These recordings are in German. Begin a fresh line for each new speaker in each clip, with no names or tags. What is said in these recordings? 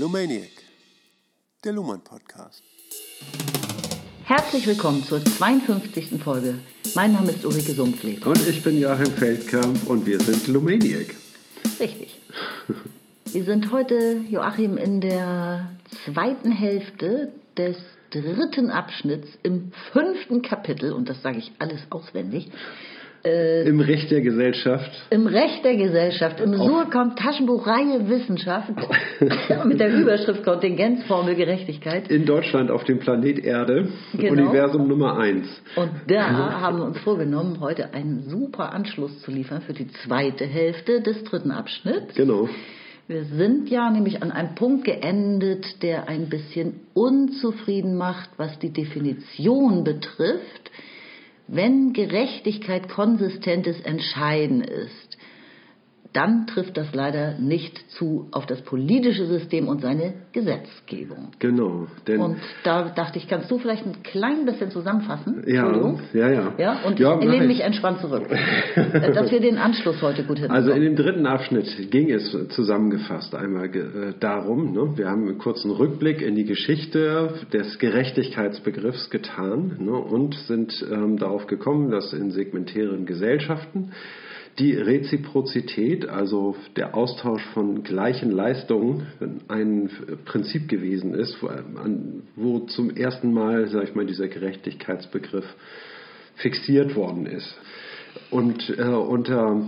Lumaniac, der Luhmann Podcast.
Herzlich willkommen zur 52. Folge. Mein Name ist Ulrike Sumpfleb.
Und ich bin Joachim Feldkamp und wir sind Lumaniac.
Richtig. Wir sind heute, Joachim, in der zweiten Hälfte des dritten Abschnitts im fünften Kapitel, und das sage ich alles auswendig,
äh, Im Recht der Gesellschaft.
Im Recht der Gesellschaft. Im Surkamp Taschenbuch Reihe Wissenschaft mit der Überschrift Kontingenzformel Gerechtigkeit.
In Deutschland auf dem Planet Erde, genau. Universum Nummer 1.
Und da haben wir uns vorgenommen, heute einen super Anschluss zu liefern für die zweite Hälfte des dritten Abschnitts.
Genau.
Wir sind ja nämlich an einem Punkt geendet, der ein bisschen unzufrieden macht, was die Definition betrifft wenn Gerechtigkeit konsistentes Entscheiden ist, dann trifft das leider nicht zu auf das politische System und seine Gesetzgebung.
Genau.
und da dachte ich, kannst du vielleicht ein klein bisschen zusammenfassen?
Ja, ja, ja.
ja und ja, ich lehne mich entspannt zurück, dass wir den Anschluss heute gut hinbekommen.
Also in dem dritten Abschnitt ging es zusammengefasst einmal äh, darum, ne, wir haben einen kurzen Rückblick in die Geschichte des Gerechtigkeitsbegriffs getan ne, und sind ähm, darauf gekommen, dass in segmentären Gesellschaften die Reziprozität, also der Austausch von gleichen Leistungen, ein Prinzip gewesen ist, wo zum ersten Mal, sage ich mal, dieser Gerechtigkeitsbegriff fixiert worden ist. Und äh, unter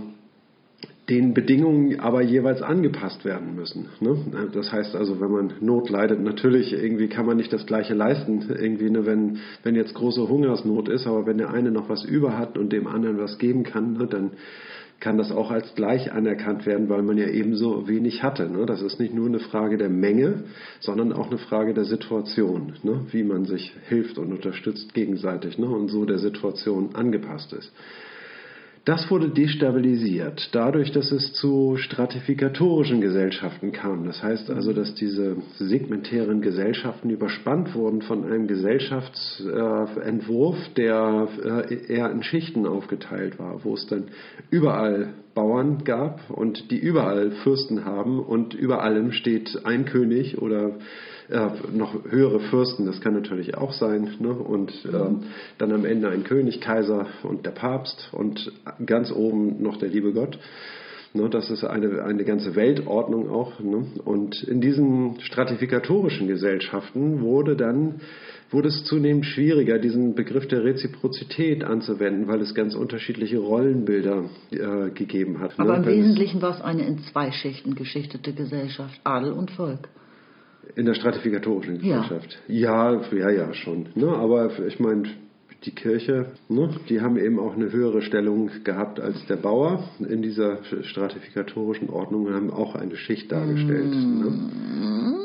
den Bedingungen aber jeweils angepasst werden müssen. Ne? Das heißt also, wenn man Not leidet, natürlich irgendwie kann man nicht das Gleiche leisten. Irgendwie, ne, wenn, wenn jetzt große Hungersnot ist, aber wenn der eine noch was über hat und dem anderen was geben kann, ne, dann kann das auch als gleich anerkannt werden, weil man ja ebenso wenig hatte. Ne? Das ist nicht nur eine Frage der Menge, sondern auch eine Frage der Situation, ne? wie man sich hilft und unterstützt gegenseitig ne? und so der Situation angepasst ist. Das wurde destabilisiert dadurch, dass es zu stratifikatorischen Gesellschaften kam. Das heißt also, dass diese segmentären Gesellschaften überspannt wurden von einem Gesellschaftsentwurf, der äh, eher in Schichten aufgeteilt war, wo es dann überall Bauern gab und die überall Fürsten haben und über allem steht ein König oder äh, noch höhere Fürsten, das kann natürlich auch sein, ne? und ähm, dann am Ende ein König, Kaiser und der Papst und ganz oben noch der liebe Gott. Ne, das ist eine, eine ganze Weltordnung auch. Ne? Und in diesen stratifikatorischen Gesellschaften wurde dann wurde es zunehmend schwieriger, diesen Begriff der Reziprozität anzuwenden, weil es ganz unterschiedliche Rollenbilder äh, gegeben hat.
Ne? Aber ne? im Wesentlichen war es eine in zwei Schichten geschichtete Gesellschaft, Adel und Volk.
In der stratifikatorischen Gesellschaft. Ja, ja, ja, ja schon. Ne? Aber ich meine, die Kirche, ne, die haben eben auch eine höhere Stellung gehabt als der Bauer in dieser stratifikatorischen Ordnung und haben auch eine Schicht dargestellt. Ne?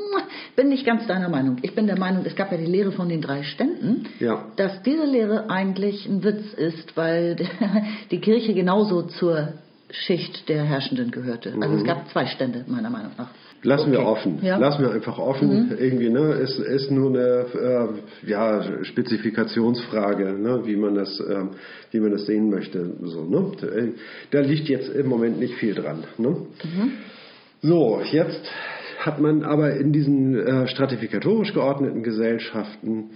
Bin nicht ganz deiner Meinung. Ich bin der Meinung, es gab ja die Lehre von den drei Ständen,
ja.
dass diese Lehre eigentlich ein Witz ist, weil die Kirche genauso zur Schicht der Herrschenden gehörte. Also mhm. es gab zwei Stände, meiner Meinung nach.
Lassen okay. wir offen. Ja. Lassen wir einfach offen. Mhm. Irgendwie, ne? Es ist nur eine äh, ja, Spezifikationsfrage, ne? wie, man das, äh, wie man das sehen möchte. So, ne? Da liegt jetzt im Moment nicht viel dran. Ne? Mhm. So, jetzt hat man aber in diesen äh, stratifikatorisch geordneten Gesellschaften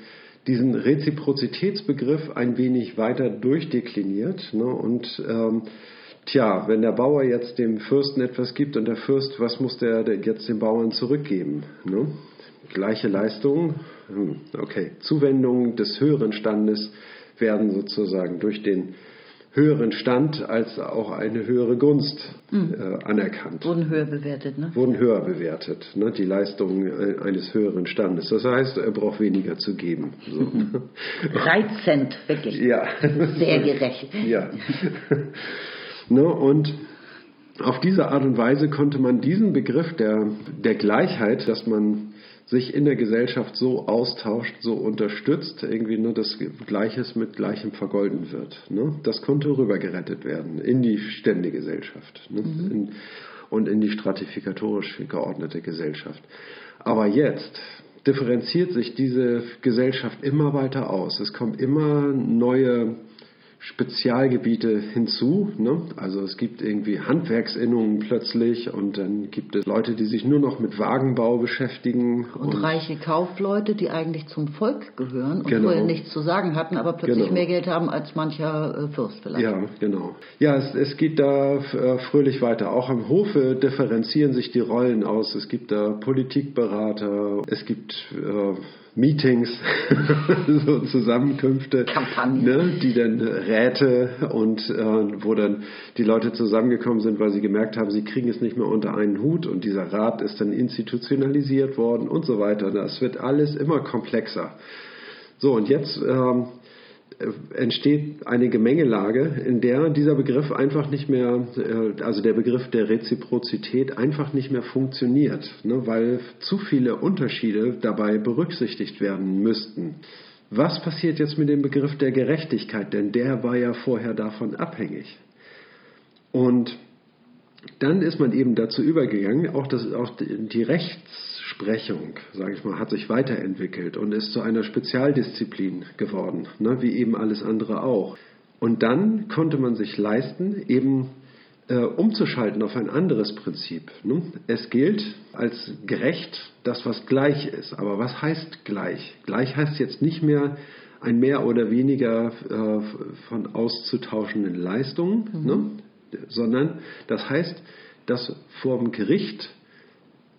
diesen Reziprozitätsbegriff ein wenig weiter durchdekliniert ne? und ähm, Tja, wenn der Bauer jetzt dem Fürsten etwas gibt und der Fürst, was muss der jetzt dem Bauern zurückgeben? Ne? Gleiche Leistung, hm, okay. Zuwendungen des höheren Standes werden sozusagen durch den höheren Stand als auch eine höhere Gunst mhm. äh, anerkannt.
Wurden höher bewertet, ne?
Wurden höher bewertet, ne? die Leistungen äh, eines höheren Standes. Das heißt, er braucht weniger zu geben. So.
Reizend, wirklich.
Ja.
Sehr gerecht.
Ja. Ne? Und auf diese Art und Weise konnte man diesen Begriff der, der Gleichheit, dass man sich in der Gesellschaft so austauscht, so unterstützt, irgendwie nur ne, dass Gleiches mit Gleichem vergolden wird. Ne? Das konnte rübergerettet werden in die Ständegesellschaft ne? mhm. in, und in die stratifikatorisch geordnete Gesellschaft. Aber jetzt differenziert sich diese Gesellschaft immer weiter aus. Es kommen immer neue Spezialgebiete hinzu. Ne? Also es gibt irgendwie Handwerksinnungen plötzlich und dann gibt es Leute, die sich nur noch mit Wagenbau beschäftigen.
Und, und reiche Kaufleute, die eigentlich zum Volk gehören und genau. vorher nichts zu sagen hatten, aber plötzlich genau. mehr Geld haben als mancher äh, Fürst vielleicht.
Ja, genau. Ja, es, es geht da äh, fröhlich weiter. Auch am Hofe differenzieren sich die Rollen aus. Es gibt da Politikberater, es gibt äh, Meetings, so Zusammenkünfte,
Kampagnen,
ne, die dann Räte und äh, wo dann die Leute zusammengekommen sind, weil sie gemerkt haben, sie kriegen es nicht mehr unter einen Hut und dieser Rat ist dann institutionalisiert worden und so weiter. Das wird alles immer komplexer. So, und jetzt ähm, entsteht eine Gemengelage, in der dieser Begriff einfach nicht mehr, äh, also der Begriff der Reziprozität einfach nicht mehr funktioniert, ne, weil zu viele Unterschiede dabei berücksichtigt werden müssten. Was passiert jetzt mit dem Begriff der Gerechtigkeit? Denn der war ja vorher davon abhängig. Und dann ist man eben dazu übergegangen, auch, das, auch die Rechts Rechtsprechung, sage ich mal, hat sich weiterentwickelt und ist zu einer Spezialdisziplin geworden, ne, wie eben alles andere auch. Und dann konnte man sich leisten, eben äh, umzuschalten auf ein anderes Prinzip. Ne? Es gilt als gerecht das, was gleich ist. Aber was heißt gleich? Gleich heißt jetzt nicht mehr ein mehr oder weniger äh, von auszutauschenden Leistungen, mhm. ne? sondern das heißt, dass vor dem Gericht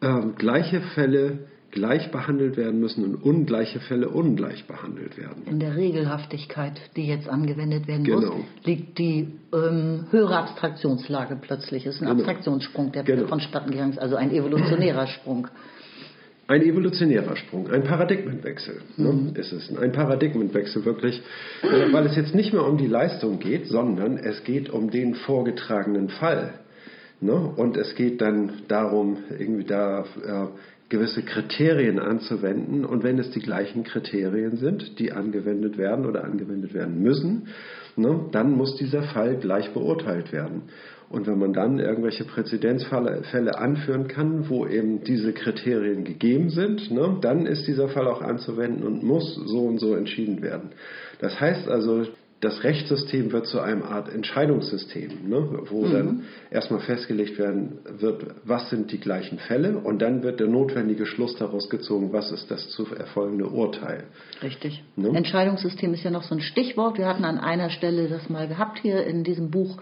ähm, gleiche Fälle gleich behandelt werden müssen und ungleiche Fälle ungleich behandelt werden.
In der Regelhaftigkeit, die jetzt angewendet werden
genau.
muss, liegt die ähm, höhere Abstraktionslage plötzlich. Es ist ein genau. Abstraktionssprung, der genau. vonstatten gegangen ist, also ein evolutionärer Sprung.
Ein evolutionärer Sprung, ein Paradigmenwechsel ne, mhm. ist es. Ein Paradigmenwechsel wirklich, äh, weil es jetzt nicht mehr um die Leistung geht, sondern es geht um den vorgetragenen Fall. Ne? Und es geht dann darum, irgendwie da äh, gewisse Kriterien anzuwenden. Und wenn es die gleichen Kriterien sind, die angewendet werden oder angewendet werden müssen, ne, dann muss dieser Fall gleich beurteilt werden. Und wenn man dann irgendwelche Präzedenzfälle anführen kann, wo eben diese Kriterien gegeben sind, ne, dann ist dieser Fall auch anzuwenden und muss so und so entschieden werden. Das heißt also, das Rechtssystem wird zu einem Art Entscheidungssystem, ne, wo mhm. dann erstmal festgelegt werden wird, was sind die gleichen Fälle und dann wird der notwendige Schluss daraus gezogen, was ist das zu erfolgende Urteil.
Richtig. Ne? Entscheidungssystem ist ja noch so ein Stichwort. Wir hatten an einer Stelle das mal gehabt hier in diesem Buch,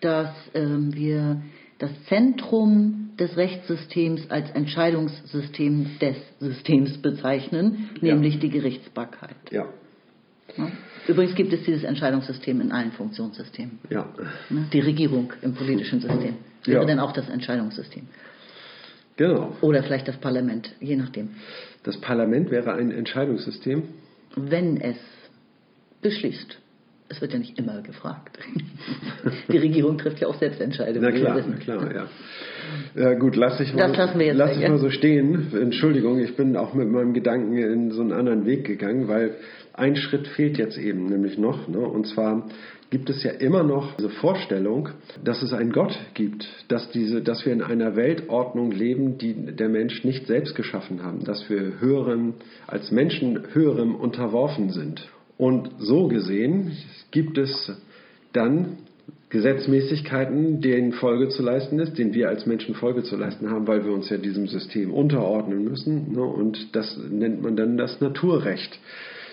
dass ähm, wir das Zentrum des Rechtssystems als Entscheidungssystem des Systems bezeichnen, nämlich ja. die Gerichtsbarkeit.
Ja.
ja? Übrigens gibt es dieses Entscheidungssystem in allen Funktionssystemen.
Ja.
Ne? Die Regierung im politischen System wäre ja. dann auch das Entscheidungssystem.
Genau.
Oder vielleicht das Parlament, je nachdem.
Das Parlament wäre ein Entscheidungssystem?
Wenn es beschließt. Es wird ja nicht immer gefragt. Die Regierung trifft ja auch selbst Entscheidungen.
Na klar, na klar, ja. Ja gut, lass ich mal, lass ich mal so stehen. Entschuldigung, ich bin auch mit meinem Gedanken in so einen anderen Weg gegangen, weil ein Schritt fehlt jetzt eben nämlich noch. Ne? Und zwar gibt es ja immer noch diese Vorstellung, dass es einen Gott gibt, dass, diese, dass wir in einer Weltordnung leben, die der Mensch nicht selbst geschaffen haben, dass wir höherem, als Menschen höherem unterworfen sind. Und so gesehen gibt es dann Gesetzmäßigkeiten, denen Folge zu leisten ist, denen wir als Menschen Folge zu leisten haben, weil wir uns ja diesem System unterordnen müssen. Ne? Und das nennt man dann das Naturrecht.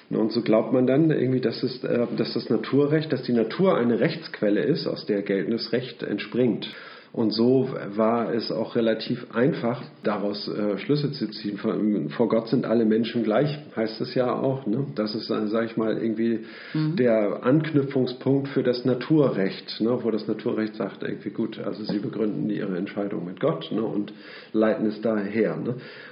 Und so glaubt man dann irgendwie, dass, es, äh, dass das Naturrecht, dass die Natur eine Rechtsquelle ist, aus der geltendes Recht entspringt. Und so war es auch relativ einfach, daraus äh, Schlüsse zu ziehen. Vor, vor, Gott sind alle Menschen gleich, heißt es ja auch. Ne? Das ist, äh, sage ich mal, irgendwie mhm. der Anknüpfungspunkt für das Naturrecht, ne? wo das Naturrecht sagt, irgendwie gut, also sie begründen ihre Entscheidung mit Gott ne? und leiten es daher.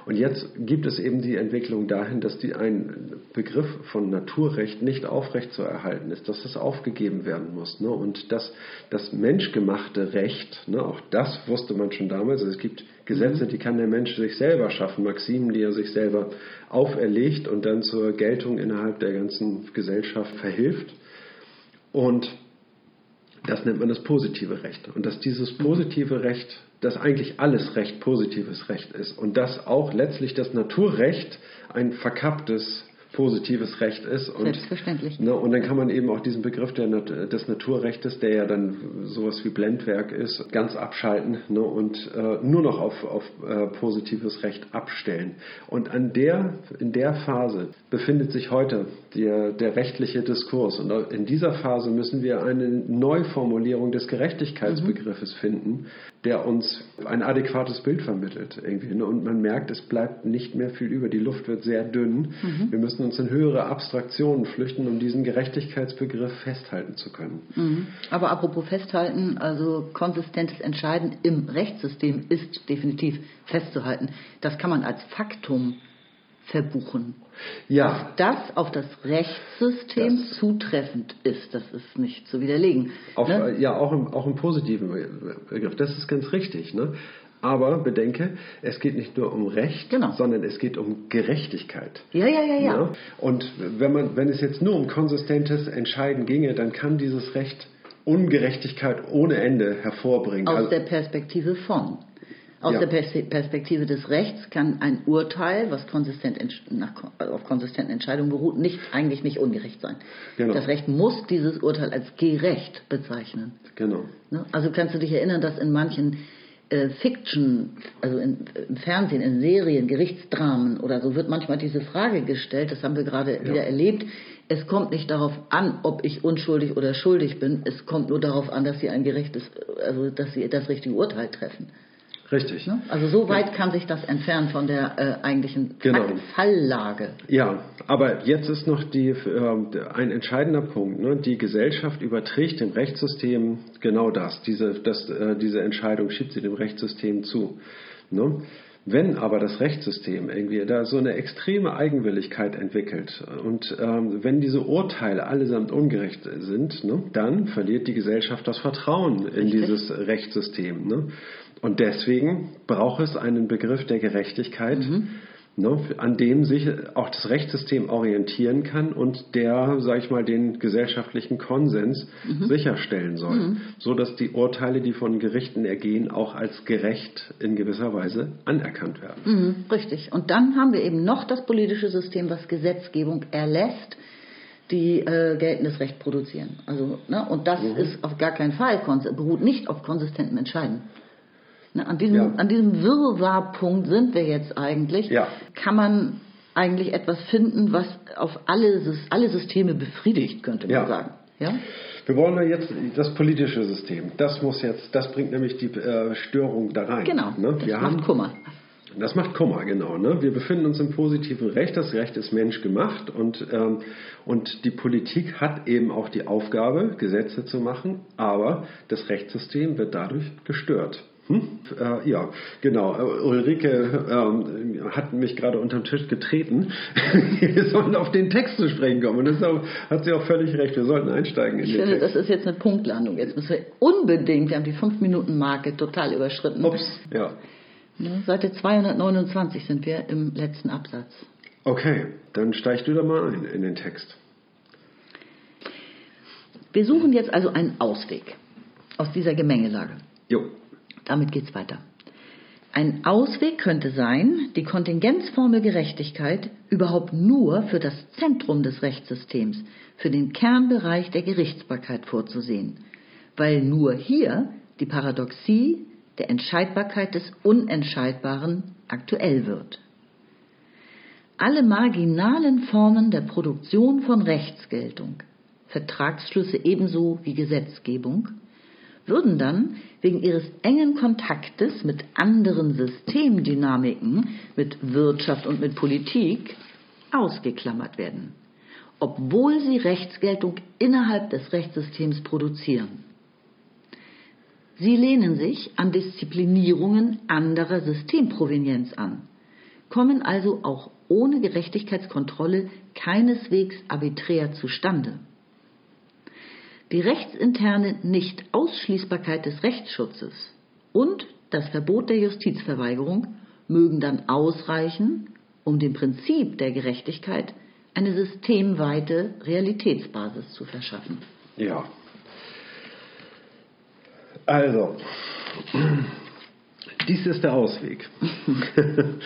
Und jetzt gibt es eben die Entwicklung dahin, dass die, ein Begriff von Naturrecht nicht aufrecht zu erhalten ist, dass das aufgegeben werden muss. Ne? Und dass das menschgemachte Recht, ne, auch das wusste man schon damals. Also es gibt Gesetze, mhm. die kann der Mensch sich selber schaffen, Maximen, die er sich selber auferlegt und dann zur Geltung innerhalb der ganzen Gesellschaft verhilft. Und das nennt man das positive Recht. Und dass dieses positive Recht, dass eigentlich alles Recht positives Recht ist und dass auch letztlich das Naturrecht ein verkapptes positives Recht ist. Und,
Selbstverständlich.
Ne, und dann kann man eben auch diesen Begriff der, des Naturrechtes, der ja dann sowas wie Blendwerk ist, ganz abschalten ne, und äh, nur noch auf, auf äh, positives Recht abstellen. Und an der, in der Phase befindet sich heute der, der rechtliche Diskurs. Und in dieser Phase müssen wir eine Neuformulierung des Gerechtigkeitsbegriffes mhm. finden, der uns ein adäquates Bild vermittelt. Irgendwie, ne? Und man merkt, es bleibt nicht mehr viel über. Die Luft wird sehr dünn. Mhm. Wir müssen uns in höhere Abstraktionen flüchten, um diesen Gerechtigkeitsbegriff festhalten zu können.
Mhm. Aber apropos festhalten, also konsistentes Entscheiden im Rechtssystem ist definitiv festzuhalten. Das kann man als Faktum verbuchen.
Ja.
Dass das auf das Rechtssystem das zutreffend ist, das ist nicht zu widerlegen.
Auf, ne? Ja, auch im, auch im positiven Begriff. Das ist ganz richtig. Ne? Aber bedenke, es geht nicht nur um Recht, genau. sondern es geht um Gerechtigkeit.
Ja, ja, ja, ja. ja?
Und wenn, man, wenn es jetzt nur um konsistentes Entscheiden ginge, dann kann dieses Recht Ungerechtigkeit ohne Ende hervorbringen.
Aus also, der Perspektive von. Aus ja. der Perspektive des Rechts kann ein Urteil, was konsistent nach, auf konsistenten Entscheidungen beruht, nicht, eigentlich nicht ungerecht sein. Genau. Das Recht muss dieses Urteil als gerecht bezeichnen.
Genau.
Ne? Also kannst du dich erinnern, dass in manchen äh, Fiction, also in, im Fernsehen, in Serien, Gerichtsdramen oder so, wird manchmal diese Frage gestellt, das haben wir gerade ja. wieder erlebt, es kommt nicht darauf an, ob ich unschuldig oder schuldig bin, es kommt nur darauf an, dass sie ein gerechtes, also dass sie das richtige Urteil treffen.
Richtig.
Ne? Also so weit ja. kann sich das entfernen von der äh, eigentlichen genau. Falllage.
Ja, aber jetzt ist noch die, äh, ein entscheidender Punkt. Ne? Die Gesellschaft überträgt dem Rechtssystem genau das. Diese, das, äh, diese Entscheidung schiebt sie dem Rechtssystem zu. Ne? Wenn aber das Rechtssystem irgendwie da so eine extreme Eigenwilligkeit entwickelt und ähm, wenn diese Urteile allesamt ungerecht sind, ne, dann verliert die Gesellschaft das Vertrauen in Richtig. dieses Rechtssystem. Ne? Und deswegen braucht es einen Begriff der Gerechtigkeit, mhm. Ne, an dem sich auch das Rechtssystem orientieren kann und der, sage ich mal, den gesellschaftlichen Konsens mhm. sicherstellen soll, mhm. so dass die Urteile, die von Gerichten ergehen, auch als gerecht in gewisser Weise anerkannt werden.
Mhm, richtig. Und dann haben wir eben noch das politische System, was Gesetzgebung erlässt die äh, geltendes Recht produzieren. Also, ne, und das mhm. ist auf gar keinen Fall, beruht nicht auf konsistentem Entscheiden. Ne, an, diesem, ja. an diesem Wirrwarrpunkt sind wir jetzt eigentlich.
Ja.
Kann man eigentlich etwas finden, was auf alle, alle Systeme befriedigt, könnte man ja. sagen. Ja?
Wir wollen ja jetzt das politische System. Das muss jetzt, das bringt nämlich die äh, Störung da rein.
Genau. Ne? Das macht haben, Kummer.
Das macht Kummer, genau. Ne? Wir befinden uns im positiven Recht. Das Recht ist menschgemacht und, ähm, und die Politik hat eben auch die Aufgabe, Gesetze zu machen, aber das Rechtssystem wird dadurch gestört. Hm? Äh, ja, genau. Äh, Ulrike äh, hat mich gerade unterm Tisch getreten. wir sollten auf den Text zu sprechen kommen. Und das auch, hat sie auch völlig recht. Wir sollten einsteigen in
ich
den
finde,
Text.
das ist jetzt eine Punktlandung. Jetzt müssen wir unbedingt, wir haben die 5-Minuten-Marke total überschritten.
Ups, ja.
Ne, Seite 229 sind wir im letzten Absatz.
Okay, dann steig du da mal ein in den Text.
Wir suchen jetzt also einen Ausweg aus dieser Gemengelage.
Jo.
Damit geht's weiter. Ein Ausweg könnte sein, die Kontingenzformel Gerechtigkeit überhaupt nur für das Zentrum des Rechtssystems, für den Kernbereich der Gerichtsbarkeit vorzusehen, weil nur hier die Paradoxie der Entscheidbarkeit des Unentscheidbaren aktuell wird. Alle marginalen Formen der Produktion von Rechtsgeltung, Vertragsschlüsse ebenso wie Gesetzgebung, würden dann wegen ihres engen Kontaktes mit anderen Systemdynamiken, mit Wirtschaft und mit Politik ausgeklammert werden, obwohl sie Rechtsgeltung innerhalb des Rechtssystems produzieren. Sie lehnen sich an Disziplinierungen anderer Systemprovenienz an, kommen also auch ohne Gerechtigkeitskontrolle keineswegs arbiträr zustande. Die rechtsinterne Nichtausschließbarkeit des Rechtsschutzes und das Verbot der Justizverweigerung mögen dann ausreichen, um dem Prinzip der Gerechtigkeit eine systemweite Realitätsbasis zu verschaffen.
Ja, also, dies ist der Ausweg.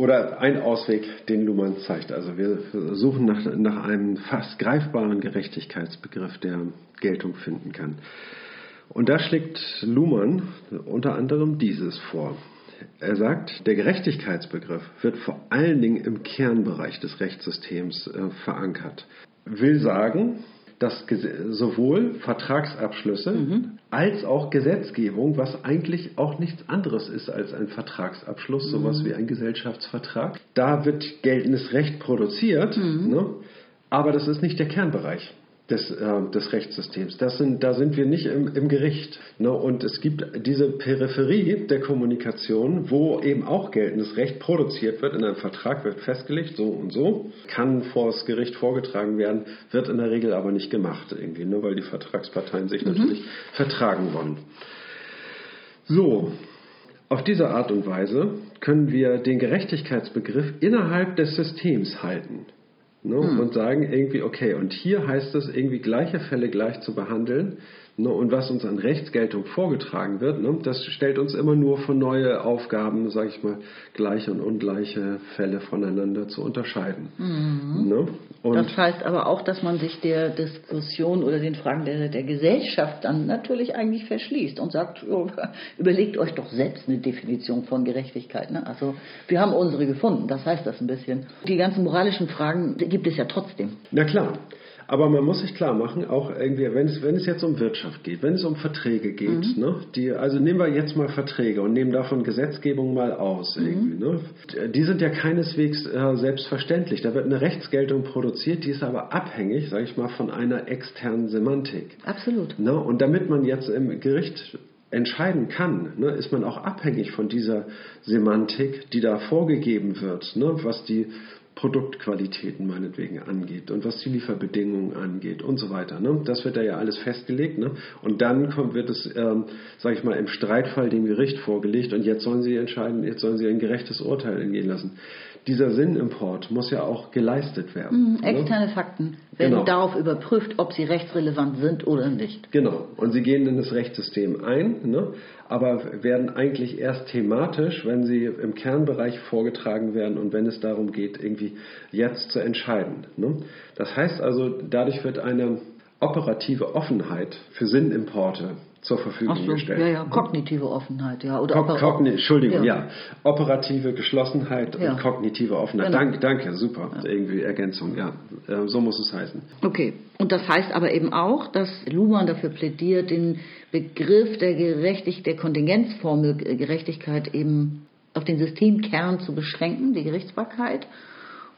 oder ein Ausweg, den Luhmann zeigt. Also wir suchen nach, nach einem fast greifbaren Gerechtigkeitsbegriff, der Geltung finden kann. Und da schlägt Luhmann unter anderem dieses vor. Er sagt, der Gerechtigkeitsbegriff wird vor allen Dingen im Kernbereich des Rechtssystems äh, verankert. Will sagen, dass sowohl Vertragsabschlüsse mhm. als auch Gesetzgebung, was eigentlich auch nichts anderes ist als ein Vertragsabschluss, mhm. sowas wie ein Gesellschaftsvertrag, da wird geltendes Recht produziert, mhm. ne? aber das ist nicht der Kernbereich des, äh, des Rechtssystems. Das sind, da sind wir nicht im, im Gericht. Ne? Und es gibt diese Peripherie der Kommunikation, wo eben auch geltendes Recht produziert wird. In einem Vertrag wird festgelegt, so und so, kann vor das Gericht vorgetragen werden, wird in der Regel aber nicht gemacht, irgendwie, ne? weil die Vertragsparteien sich mhm. natürlich vertragen wollen. So, auf diese Art und Weise können wir den Gerechtigkeitsbegriff innerhalb des Systems halten. Ne, hm. Und sagen irgendwie, okay, und hier heißt es irgendwie gleiche Fälle gleich zu behandeln. Ne, und was uns an Rechtsgeltung vorgetragen wird, ne, das stellt uns immer nur von neue Aufgaben, sage ich mal, gleiche und ungleiche Fälle voneinander zu unterscheiden.
Mhm. Ne? das heißt aber auch, dass man sich der Diskussion oder den Fragen der, der Gesellschaft dann natürlich eigentlich verschließt und sagt, überlegt euch doch selbst eine Definition von Gerechtigkeit. Ne? Also wir haben unsere gefunden, das heißt das ein bisschen. Die ganzen moralischen Fragen gibt es ja trotzdem.
Na klar. Aber man muss sich klar machen, auch irgendwie, wenn es, wenn es jetzt um Wirtschaft geht, wenn es um Verträge geht, mhm. ne, die, also nehmen wir jetzt mal Verträge und nehmen davon Gesetzgebung mal aus. Mhm. Ne, die sind ja keineswegs äh, selbstverständlich. Da wird eine Rechtsgeltung produziert, die ist aber abhängig, sage ich mal, von einer externen Semantik.
Absolut.
Ne, und damit man jetzt im Gericht entscheiden kann, ne, ist man auch abhängig von dieser Semantik, die da vorgegeben wird, ne, was die Produktqualitäten meinetwegen angeht und was die Lieferbedingungen angeht und so weiter. Ne? Das wird da ja alles festgelegt. Ne? Und dann kommt, wird es, ähm, sage ich mal, im Streitfall dem Gericht vorgelegt und jetzt sollen sie entscheiden, jetzt sollen sie ein gerechtes Urteil entgehen lassen dieser Sinnimport muss ja auch geleistet werden.
Mhm, externe ne? Fakten werden genau. darauf überprüft, ob sie rechtsrelevant sind oder nicht.
Genau. Und sie gehen in das Rechtssystem ein, ne? aber werden eigentlich erst thematisch, wenn sie im Kernbereich vorgetragen werden und wenn es darum geht, irgendwie jetzt zu entscheiden. Ne? Das heißt also, dadurch wird eine operative Offenheit für Sinnimporte zur Verfügung so, gestellt.
Ja, ja, kognitive Offenheit, ja.
Oder Ko Kogni Entschuldigung, ja. ja. Operative Geschlossenheit ja. und kognitive Offenheit. Genau. Danke, danke, super. Ja. Irgendwie Ergänzung, ja. Äh, so muss es heißen.
Okay. Und das heißt aber eben auch, dass Luhmann dafür plädiert, den Begriff der Gerechtig der Kontingenzformel Gerechtigkeit eben auf den Systemkern zu beschränken, die Gerichtsbarkeit.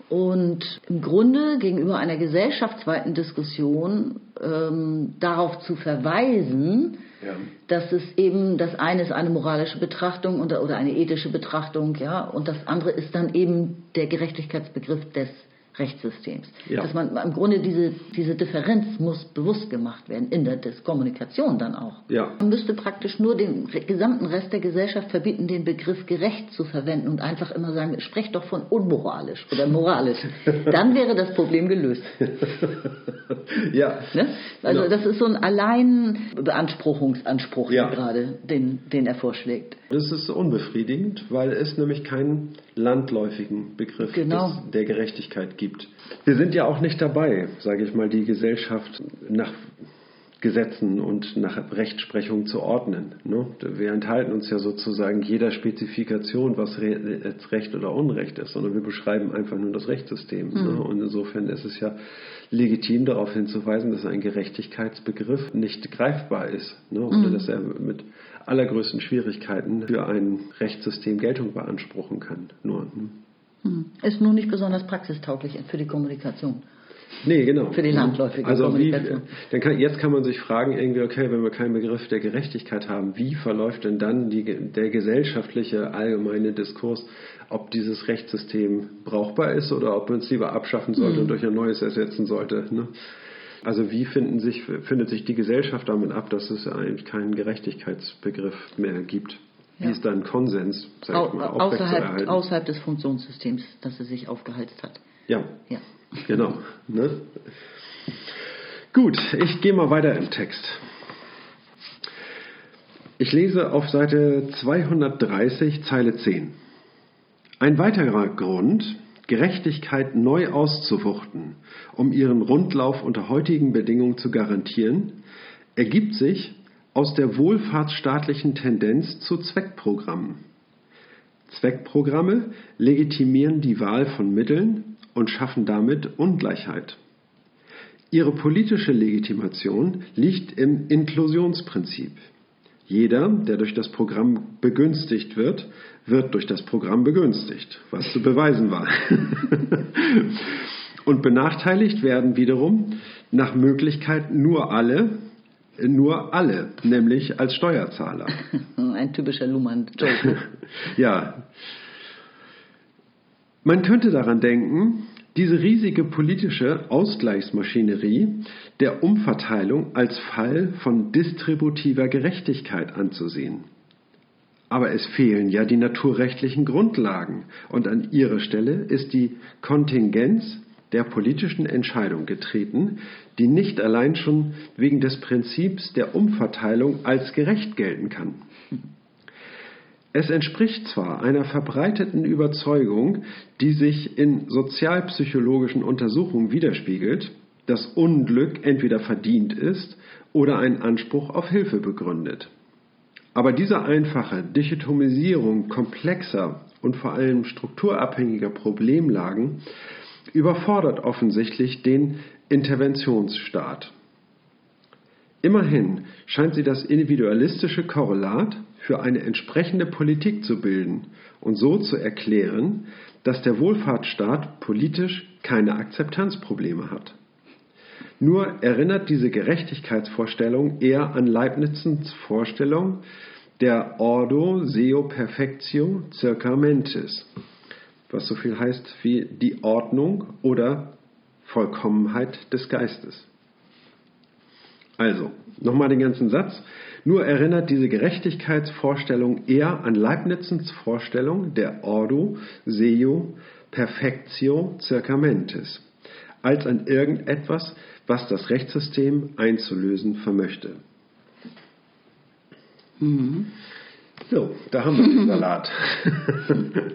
Und im Grunde gegenüber einer gesellschaftsweiten Diskussion ähm, darauf zu verweisen, ja. dass es eben das eine ist eine moralische Betrachtung oder, oder eine ethische Betrachtung, ja, und das andere ist dann eben der Gerechtigkeitsbegriff des Rechtssystems. Ja. Dass man im Grunde diese, diese Differenz muss bewusst gemacht werden, in der Kommunikation dann auch. Ja. Man müsste praktisch nur den gesamten Rest der Gesellschaft verbieten, den Begriff gerecht zu verwenden und einfach immer sagen, sprecht doch von unmoralisch oder moralisch. dann wäre das Problem gelöst. ja. Ne? Also genau. das ist so ein Alleinbeanspruchungsanspruch ja. gerade, den, den er vorschlägt.
Das ist unbefriedigend, weil es nämlich keinen landläufigen Begriff genau. des, der Gerechtigkeit gibt. Wir sind ja auch nicht dabei, sage ich mal, die Gesellschaft nach Gesetzen und nach Rechtsprechung zu ordnen. Ne? Wir enthalten uns ja sozusagen jeder Spezifikation, was Recht oder Unrecht ist, sondern wir beschreiben einfach nur das Rechtssystem. Mhm. Ne? Und insofern ist es ja legitim darauf hinzuweisen, dass ein Gerechtigkeitsbegriff nicht greifbar ist ne? oder mhm. dass er mit allergrößten Schwierigkeiten für ein Rechtssystem Geltung beanspruchen kann. Nur,
hm. Ist nun nicht besonders praxistauglich für die Kommunikation.
Nee, genau.
Für die landläufige
also. Wie, dann kann, jetzt kann man sich fragen, irgendwie, okay, wenn wir keinen Begriff der Gerechtigkeit haben, wie verläuft denn dann die, der gesellschaftliche allgemeine Diskurs, ob dieses Rechtssystem brauchbar ist oder ob man es lieber abschaffen sollte mhm. und durch ein neues ersetzen sollte? Ne? Also wie sich, findet sich die Gesellschaft damit ab, dass es eigentlich keinen Gerechtigkeitsbegriff mehr gibt? Wie ja. ist da ein Konsens,
sag ich mal, außerhalb, außerhalb des Funktionssystems, das es sich aufgeheizt hat?
Ja, ja. genau. Ne? Gut, ich gehe mal weiter im Text. Ich lese auf Seite 230, Zeile 10. Ein weiterer Grund, Gerechtigkeit neu auszuwuchten, um ihren Rundlauf unter heutigen Bedingungen zu garantieren, ergibt sich aus der wohlfahrtsstaatlichen Tendenz zu Zweckprogrammen. Zweckprogramme legitimieren die Wahl von Mitteln und schaffen damit Ungleichheit. Ihre politische Legitimation liegt im Inklusionsprinzip. Jeder, der durch das Programm begünstigt wird, wird durch das Programm begünstigt, was zu beweisen war. Und benachteiligt werden wiederum nach Möglichkeit nur alle, nur alle, nämlich als Steuerzahler.
Ein typischer Luhmann-Joke.
ja. Man könnte daran denken, diese riesige politische Ausgleichsmaschinerie der Umverteilung als Fall von distributiver Gerechtigkeit anzusehen. Aber es fehlen ja die naturrechtlichen Grundlagen und an ihre Stelle ist die Kontingenz der politischen Entscheidung getreten, die nicht allein schon wegen des Prinzips der Umverteilung als gerecht gelten kann. Es entspricht zwar einer verbreiteten Überzeugung, die sich in sozialpsychologischen Untersuchungen widerspiegelt, dass Unglück entweder verdient ist oder ein Anspruch auf Hilfe begründet. Aber diese einfache Dichotomisierung komplexer und vor allem strukturabhängiger Problemlagen überfordert offensichtlich den Interventionsstaat. Immerhin scheint sie das individualistische Korrelat für eine entsprechende Politik zu bilden und so zu erklären, dass der Wohlfahrtsstaat politisch keine Akzeptanzprobleme hat. Nur erinnert diese Gerechtigkeitsvorstellung eher an Leibnizens Vorstellung der Ordo Seo Perfectio Circa Mentis, was so viel heißt wie die Ordnung oder Vollkommenheit des Geistes. Also, nochmal den ganzen Satz. Nur erinnert diese Gerechtigkeitsvorstellung eher an Leibnizens Vorstellung der Ordo Seo Perfectio Circa Mentis, als an irgendetwas, was das Rechtssystem einzulösen vermöchte. Mhm. So, da haben wir den Salat.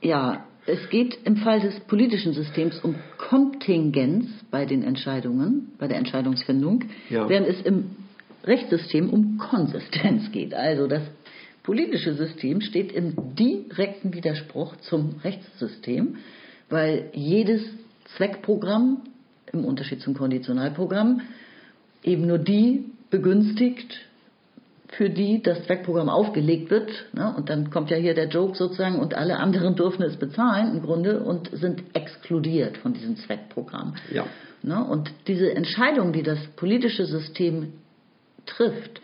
ja, es geht im Fall des politischen Systems um Kontingenz bei den Entscheidungen, bei der Entscheidungsfindung, ja. während es im Rechtssystem um Konsistenz geht. Also das politische System steht im direkten Widerspruch zum Rechtssystem, weil jedes Zweckprogramm im Unterschied zum Konditionalprogramm eben nur die begünstigt, für die das Zweckprogramm aufgelegt wird. Ne? Und dann kommt ja hier der Joke sozusagen und alle anderen dürfen es bezahlen im Grunde und sind exkludiert von diesem Zweckprogramm. Ja. Ne? Und diese Entscheidung, die das politische System trifft,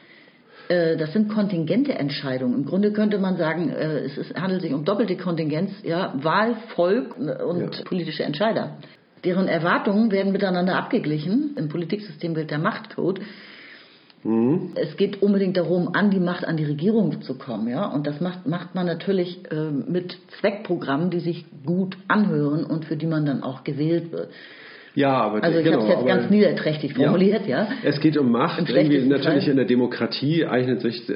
äh, das sind kontingente Entscheidungen. Im Grunde könnte man sagen, äh, es ist, handelt sich um doppelte Kontingenz, ja, Wahl, Volk und ja. politische Entscheider. Deren Erwartungen werden miteinander abgeglichen. Im Politiksystem gilt der Machtcode. Mhm. Es geht unbedingt darum, an die Macht, an die Regierung zu kommen, ja. Und das macht, macht man natürlich äh, mit Zweckprogrammen, die sich gut anhören und für die man dann auch gewählt wird.
Ja, aber
also ich genau, habe es jetzt ganz niederträchtig formuliert, ja. ja.
Es geht um Macht. Natürlich Fall. in der Demokratie eignet sich, äh,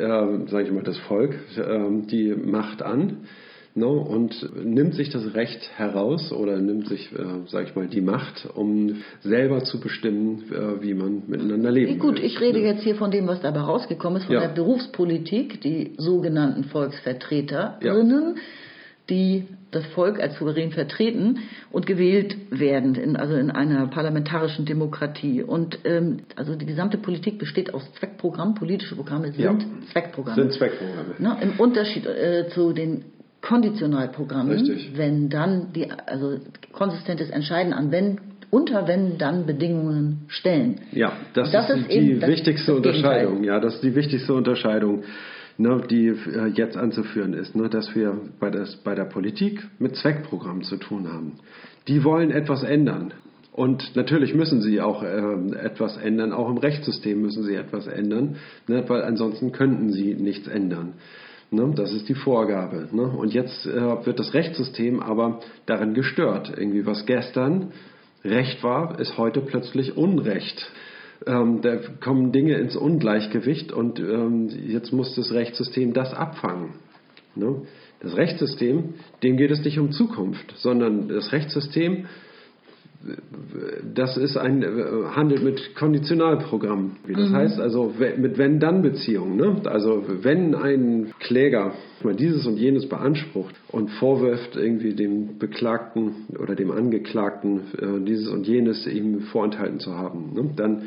sage ich mal, das Volk äh, die Macht an ne, und nimmt sich das Recht heraus oder nimmt sich, äh, sage ich mal, die Macht, um selber zu bestimmen, äh, wie man miteinander leben
Gut, will, ich rede ne? jetzt hier von dem, was dabei rausgekommen ist, von ja. der Berufspolitik, die sogenannten Volksvertreterinnen. Ja die das Volk als souverän vertreten und gewählt werden, in, also in einer parlamentarischen Demokratie. Und ähm, also die gesamte Politik besteht aus Zweckprogrammen. Politische Programme sind ja, Zweckprogramme.
Sind Zweckprogramme.
Ne, Im Unterschied äh, zu den Konditionalprogrammen, Richtig. wenn dann die, also konsistentes Entscheiden an wenn unter wenn dann Bedingungen stellen.
Ja, das, das ist, ist, die wichtigste Unterscheidung. Ja, das ist die wichtigste Unterscheidung ne, die äh, jetzt anzuführen ist, ne, dass wir bei, das, bei der Politik mit Zweckprogrammen zu tun haben. Die wollen etwas ändern. Und natürlich müssen sie auch äh, etwas ändern, auch im Rechtssystem müssen sie etwas ändern, ne, weil ansonsten könnten sie nichts ändern. Ne, das ist die Vorgabe. Ne? Und jetzt äh, wird das Rechtssystem aber darin gestört. Irgendwie was gestern Recht war, ist heute plötzlich Unrecht ähm, da kommen Dinge ins Ungleichgewicht und ähm, jetzt muss das Rechtssystem das abfangen. Ne? Das Rechtssystem, dem geht es nicht um Zukunft, sondern das Rechtssystem das ist ein handelt mit Konditionalprogrammen. Wie das mhm. heißt, also mit Wenn-Dann-Beziehungen. Ne? Also wenn ein Kläger mal dieses und jenes beansprucht und vorwirft irgendwie dem Beklagten oder dem Angeklagten äh, dieses und jenes ihm vorenthalten zu haben, ne? dann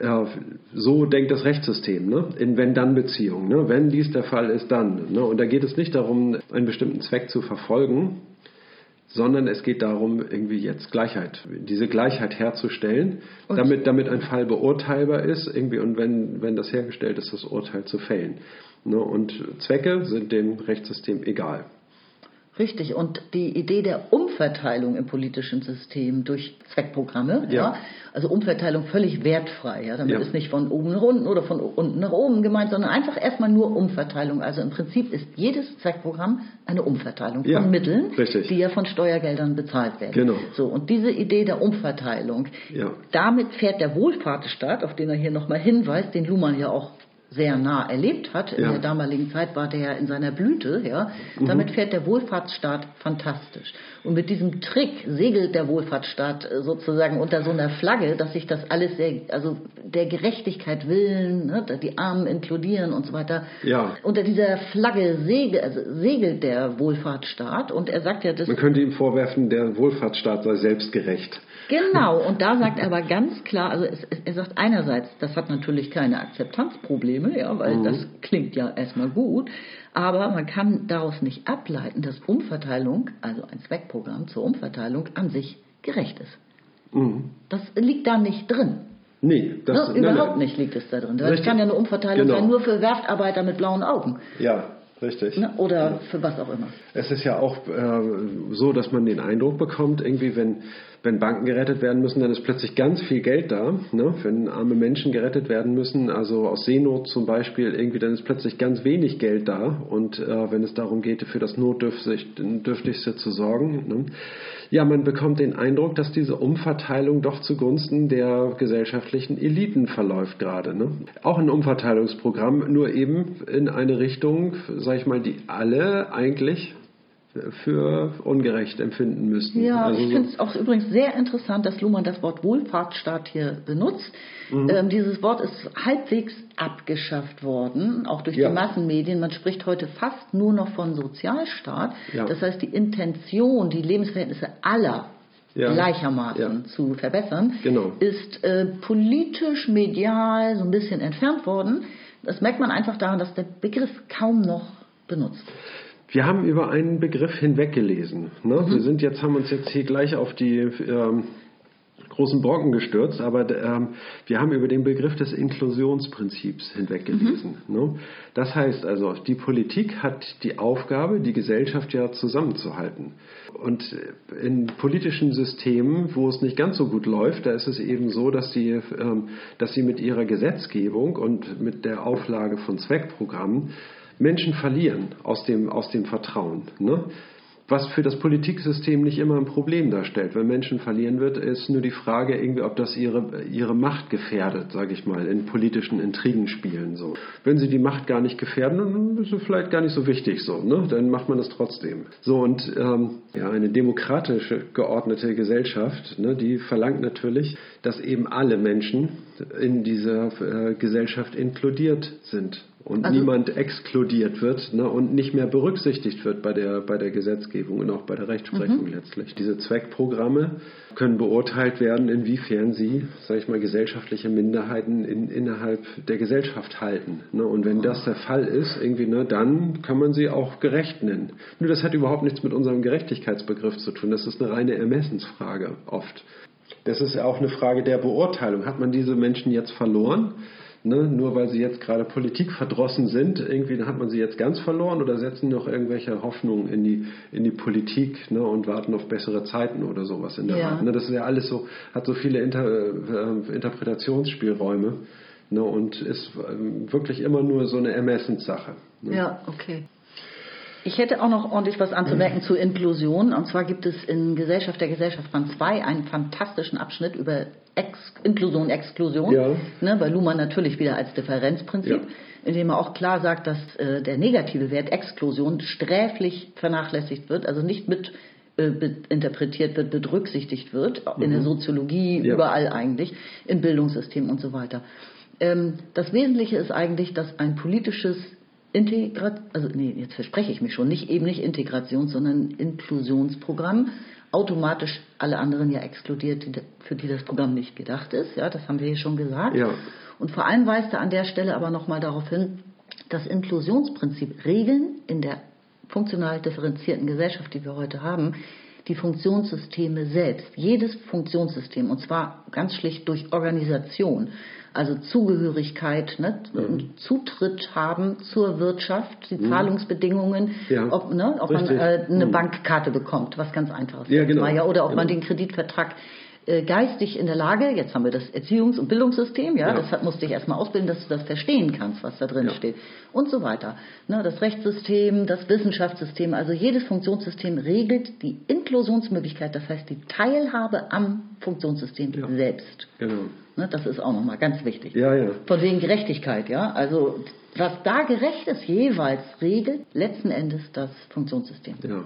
äh, so denkt das Rechtssystem, ne? in Wenn-Dann-Beziehungen. Ne? Wenn dies der Fall ist, dann. Ne? Und da geht es nicht darum, einen bestimmten Zweck zu verfolgen, sondern es geht darum, irgendwie jetzt Gleichheit, diese Gleichheit herzustellen, damit, damit ein Fall beurteilbar ist, irgendwie, und wenn, wenn das hergestellt ist, das Urteil zu fällen. Ne? Und Zwecke sind dem Rechtssystem egal.
Richtig, und die Idee der Umverteilung im politischen System durch Zweckprogramme, ja. ja also Umverteilung völlig wertfrei, ja, damit ja. ist nicht von oben nach unten oder von unten nach oben gemeint, sondern einfach erstmal nur Umverteilung. Also im Prinzip ist jedes Zweckprogramm eine Umverteilung von Mitteln, richtig. die ja von Steuergeldern bezahlt werden. Genau. So, und diese Idee der Umverteilung, damit fährt der Wohlfahrtsstaat, auf den er hier nochmal hinweist, den Luhmann ja auch sehr nah erlebt hat. In der damaligen Zeit war der in seiner Blüte. Ja. Mhm. Damit fährt der Wohlfahrtsstaat fantastisch. Und mit diesem Trick segelt der Wohlfahrtsstaat äh, sozusagen unter so einer Flagge, dass sich das alles sehr, also der Gerechtigkeit willen, ne, die Armen inkludieren und so weiter. Ja. Unter dieser Flagge segelt, also segelt der Wohlfahrtsstaat und er sagt ja,
das. Man könnte ihm vorwerfen, der Wohlfahrtsstaat sei selbstgerecht.
Genau, und da sagt er aber ganz klar, also es, er sagt einerseits, das hat natürlich keine Akzeptanzprobleme, ja, weil mhm. das klingt ja erstmal gut, aber man kann daraus nicht ableiten, dass Umverteilung, also ein Zweckprogramm zur Umverteilung an sich gerecht ist. Mhm. Das liegt da nicht drin.
Nee,
das, ne, überhaupt nein, nein. nicht liegt es da drin. Das kann ja eine Umverteilung genau. sein, nur für Werftarbeiter mit blauen Augen.
Ja, Richtig.
Ne? Oder ja. für was auch immer.
Es ist ja auch äh, so, dass man den Eindruck bekommt, irgendwie, wenn, wenn Banken gerettet werden müssen, dann ist plötzlich ganz viel Geld da. Ne? Wenn arme Menschen gerettet werden müssen, also aus Seenot zum Beispiel, irgendwie, dann ist plötzlich ganz wenig Geld da. Und äh, wenn es darum geht, für das Notdürftigste zu sorgen. Ne? Ja, man bekommt den Eindruck, dass diese Umverteilung doch zugunsten der gesellschaftlichen Eliten verläuft gerade. Ne? Auch ein Umverteilungsprogramm, nur eben in eine Richtung, sag ich mal, die alle eigentlich für ungerecht empfinden müssten.
Ja, also ich finde es auch übrigens sehr interessant, dass Luhmann das Wort Wohlfahrtsstaat hier benutzt. Mhm. Ähm, dieses Wort ist halbwegs abgeschafft worden, auch durch ja. die Massenmedien. Man spricht heute fast nur noch von Sozialstaat. Ja. Das heißt, die Intention, die Lebensverhältnisse aller ja. gleichermaßen zu verbessern, genau. ist äh, politisch, medial so ein bisschen entfernt worden. Das merkt man einfach daran, dass der Begriff kaum noch benutzt wird.
Wir haben über einen Begriff hinweggelesen. Ne? Mhm. Wir sind jetzt, haben uns jetzt hier gleich auf die ähm, großen Brocken gestürzt, aber ähm, wir haben über den Begriff des Inklusionsprinzips hinweggelesen. Mhm. Ne? Das heißt also, die Politik hat die Aufgabe, die Gesellschaft ja zusammenzuhalten. Und in politischen Systemen, wo es nicht ganz so gut läuft, da ist es eben so, dass sie, ähm, dass sie mit ihrer Gesetzgebung und mit der Auflage von Zweckprogrammen Menschen verlieren aus dem, aus dem Vertrauen. Ne? was für das Politiksystem nicht immer ein Problem darstellt. Wenn Menschen verlieren wird, ist nur die Frage, irgendwie, ob das ihre, ihre Macht gefährdet, sage ich mal, in politischen Intrigenspielen. So. Wenn sie die Macht gar nicht gefährden, dann ist es vielleicht gar nicht so wichtig so, ne? dann macht man das trotzdem. So und ähm, ja, eine demokratisch geordnete Gesellschaft, ne, die verlangt natürlich, dass eben alle Menschen in dieser äh, Gesellschaft inkludiert sind und also, niemand exkludiert wird ne, und nicht mehr berücksichtigt wird bei der, bei der Gesetzgebung und auch bei der Rechtsprechung mhm. letztlich. Diese Zweckprogramme können beurteilt werden, inwiefern sie, sage ich mal, gesellschaftliche Minderheiten in, innerhalb der Gesellschaft halten. Ne? Und wenn das der Fall ist, irgendwie, ne, dann kann man sie auch gerecht nennen. Nur das hat überhaupt nichts mit unserem Gerechtigkeitsbegriff zu tun. Das ist eine reine Ermessensfrage oft. Das ist ja auch eine Frage der Beurteilung. Hat man diese Menschen jetzt verloren? Ne, nur weil sie jetzt gerade Politik verdrossen sind, irgendwie hat man sie jetzt ganz verloren oder setzen noch irgendwelche Hoffnungen in die, in die Politik ne, und warten auf bessere Zeiten oder sowas in der ja. Art. Ne, das ist ja alles so, hat so viele Inter, äh, Interpretationsspielräume ne, und ist ähm, wirklich immer nur so eine Ermessenssache.
Ne. Ja, okay. Ich hätte auch noch ordentlich was anzumerken zu Inklusion. Und zwar gibt es in Gesellschaft der Gesellschaft Band 2 einen fantastischen Abschnitt über Ex Inklusion, Exklusion.
Ja.
Ne, bei Luhmann natürlich wieder als Differenzprinzip,
Ja.
in dem er auch klar sagt, dass äh, der negative Wert Exklusion sträflich vernachlässigt wird, also nicht mit äh, interpretiert wird, berücksichtigt wird, in der Soziologie,
Mhm. Ja.
überall eigentlich, im Bildungssystem und so weiter. Ähm, das Wesentliche ist eigentlich, dass ein politisches Integrat, also nee, jetzt verspreche ich mich schon, nicht eben nicht Integrations, sondern Inklusionsprogramm automatisch alle anderen ja exkludiert, die, für die das Programm nicht gedacht ist. Ja, das haben wir hier schon gesagt.
Ja.
Und vor allem weist er an der Stelle aber nochmal darauf hin, das Inklusionsprinzip Regeln in der funktional differenzierten Gesellschaft, die wir heute haben, die Funktionssysteme selbst, jedes Funktionssystem, und zwar ganz schlicht durch Organisation, also Zugehörigkeit, ne, und Zutritt haben zur Wirtschaft, die Zahlungsbedingungen,
Mhm. Ja,
ob, ne, ob man äh, eine
Mhm.
Bankkarte bekommt, was ganz einfaches.
Ja, genau.
Mal, ja, oder ob
Genau.
man den Kreditvertrag äh, geistig in der Lage, jetzt haben wir das Erziehungs- und Bildungssystem, ja,
Ja.
das hat, musste ich erstmal ausbilden, dass du das verstehen kannst, was da drin
Ja.
steht und so weiter. Ne, das Rechtssystem, das Wissenschaftssystem, also jedes Funktionssystem regelt die Inklusionsmöglichkeit, das heißt die Teilhabe am Funktionssystem
Ja.
selbst.
Genau.
Ne, das ist auch nochmal ganz wichtig.
Ja, ja.
Von wegen Gerechtigkeit, ja. Also was da gerecht ist, jeweils regelt letzten Endes das Funktionssystem.
Ja.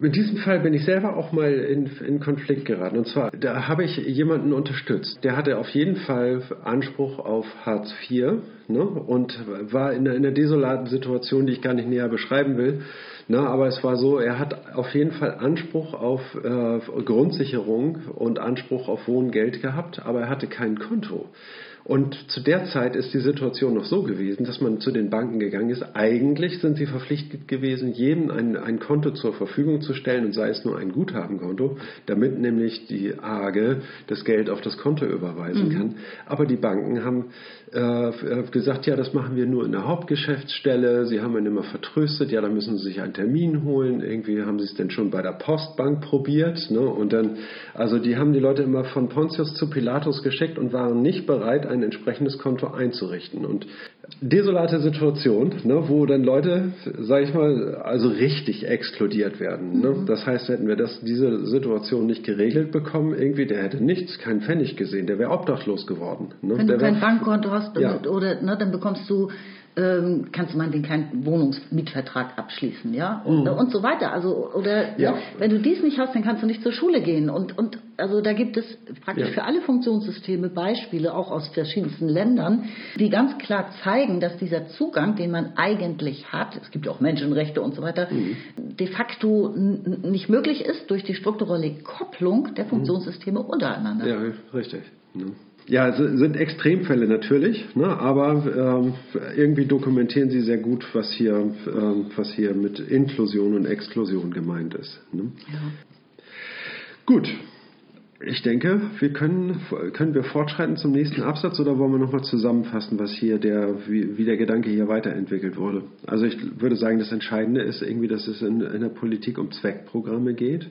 In diesem Fall bin ich selber auch mal in, in Konflikt geraten. Und zwar, da habe ich jemanden unterstützt. Der hatte auf jeden Fall Anspruch auf Hartz IV ne? und war in, einer- in einer desolaten Situation, die ich gar nicht näher beschreiben will. Na, aber es war so, er hat auf jeden Fall Anspruch auf äh, Grundsicherung und Anspruch auf Wohngeld gehabt, aber er hatte kein Konto. Und zu der Zeit ist die Situation noch so gewesen, dass man zu den Banken gegangen ist. Eigentlich sind sie verpflichtet gewesen, jedem ein, ein Konto zur Verfügung zu stellen und sei es nur ein Guthabenkonto, damit nämlich die AGE das Geld auf das Konto überweisen kann. Aber die Banken haben äh, gesagt, ja, das machen wir nur in der Hauptgeschäftsstelle. Sie haben ihn immer vertröstet, ja, da müssen Sie sich einen Termin holen. Irgendwie haben Sie es denn schon bei der Postbank probiert. Ne? Und dann, also die haben die Leute immer von Pontius zu Pilatus geschickt und waren nicht bereit, ein entsprechendes Konto einzurichten. Und desolate Situation, ne, wo dann Leute, sage ich mal, also richtig exkludiert werden. Ne? Das heißt, hätten wir das, diese Situation nicht geregelt bekommen, irgendwie, der hätte nichts, keinen Pfennig gesehen, der wäre obdachlos geworden. Ne?
Wenn
der
du kein Bankkonto hast
Ja.
oder ne, dann bekommst du ähm, kannst du meinetwegen keinen Wohnungsmietvertrag abschließen, ja und, und so weiter. Also oder
Mhm. Ja.
ne, wenn du dies nicht hast, dann kannst du nicht zur Schule gehen und und also da gibt es praktisch
Ja.
für alle Funktionssysteme Beispiele auch aus verschiedensten Ländern, die ganz klar zeigen, dass dieser Zugang, den man eigentlich hat, es gibt ja auch Menschenrechte und so weiter,
Mhm.
de facto nicht möglich ist durch die strukturelle Kopplung der Funktionssysteme untereinander.
Ja, richtig. Ja, es sind Extremfälle natürlich, ne? aber ähm, irgendwie dokumentieren sie sehr gut, was hier, ähm, was hier mit Inklusion und Exklusion gemeint ist. Ne? Gut. Ich denke, wir können, können wir fortschreiten zum nächsten Absatz oder wollen wir nochmal zusammenfassen, was hier der, wie, wie der Gedanke hier weiterentwickelt wurde? Also ich würde sagen, das Entscheidende ist irgendwie, dass es in, in der Politik um Zweckprogramme geht,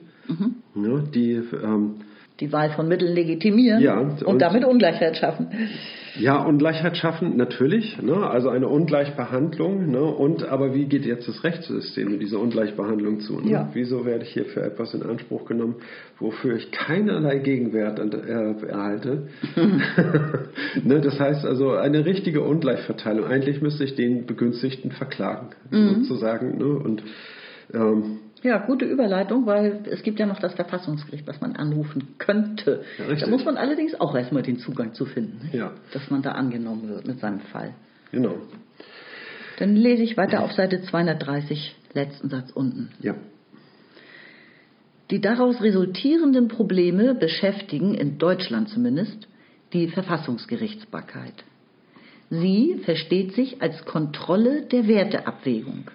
ne, die ähm,
Die Wahl von Mitteln legitimieren
Ja,
und,
und-
damit Ungleichheit schaffen.
Ja, Ungleichheit schaffen natürlich, ne? also eine Ungleichbehandlung. Ne? Und aber wie geht jetzt das Rechtssystem mit dieser Ungleichbehandlung zu? Ne?
Ja.
Wieso werde ich hier für etwas in Anspruch genommen, wofür ich keinerlei Gegenwert an- äh, erhalte? ne? Das heißt also eine richtige Ungleichverteilung. Eigentlich müsste ich den Begünstigten verklagen,
Mhm.
sozusagen. Ne? Und ähm,
Ja, gute Überleitung, weil es gibt ja noch das Verfassungsgericht, was man anrufen könnte.
Ja,
da muss man allerdings auch erstmal den Zugang zu finden?
Ja.
dass man da angenommen wird mit seinem Fall.
genau.
Dann lese ich weiter auf Seite 230, letzten Satz unten.
Ja.
Die daraus resultierenden Probleme beschäftigen, in Deutschland zumindest, die Verfassungsgerichtsbarkeit. Sie versteht sich als Kontrolle der Werteabwägung,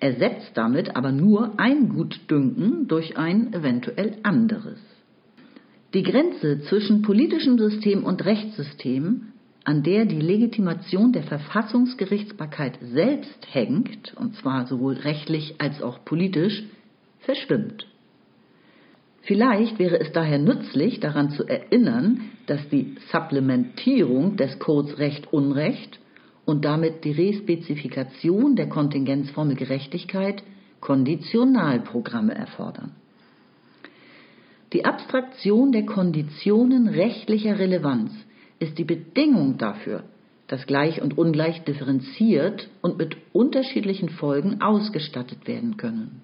ersetzt damit aber nur ein Gutdünken durch ein eventuell anderes. Die Grenze zwischen politischem System und Rechtssystem, an der die Legitimation der Verfassungsgerichtsbarkeit selbst hängt, und zwar sowohl rechtlich als auch politisch, verschwimmt. Vielleicht wäre es daher nützlich, daran zu erinnern, dass die Supplementierung des Codes Recht-Unrecht und damit die Respezifikation der Kontingenzformel Gerechtigkeit Konditionalprogramme erfordern. Die Abstraktion der Konditionen rechtlicher Relevanz ist die Bedingung dafür, dass gleich und ungleich differenziert und mit unterschiedlichen Folgen ausgestattet werden können.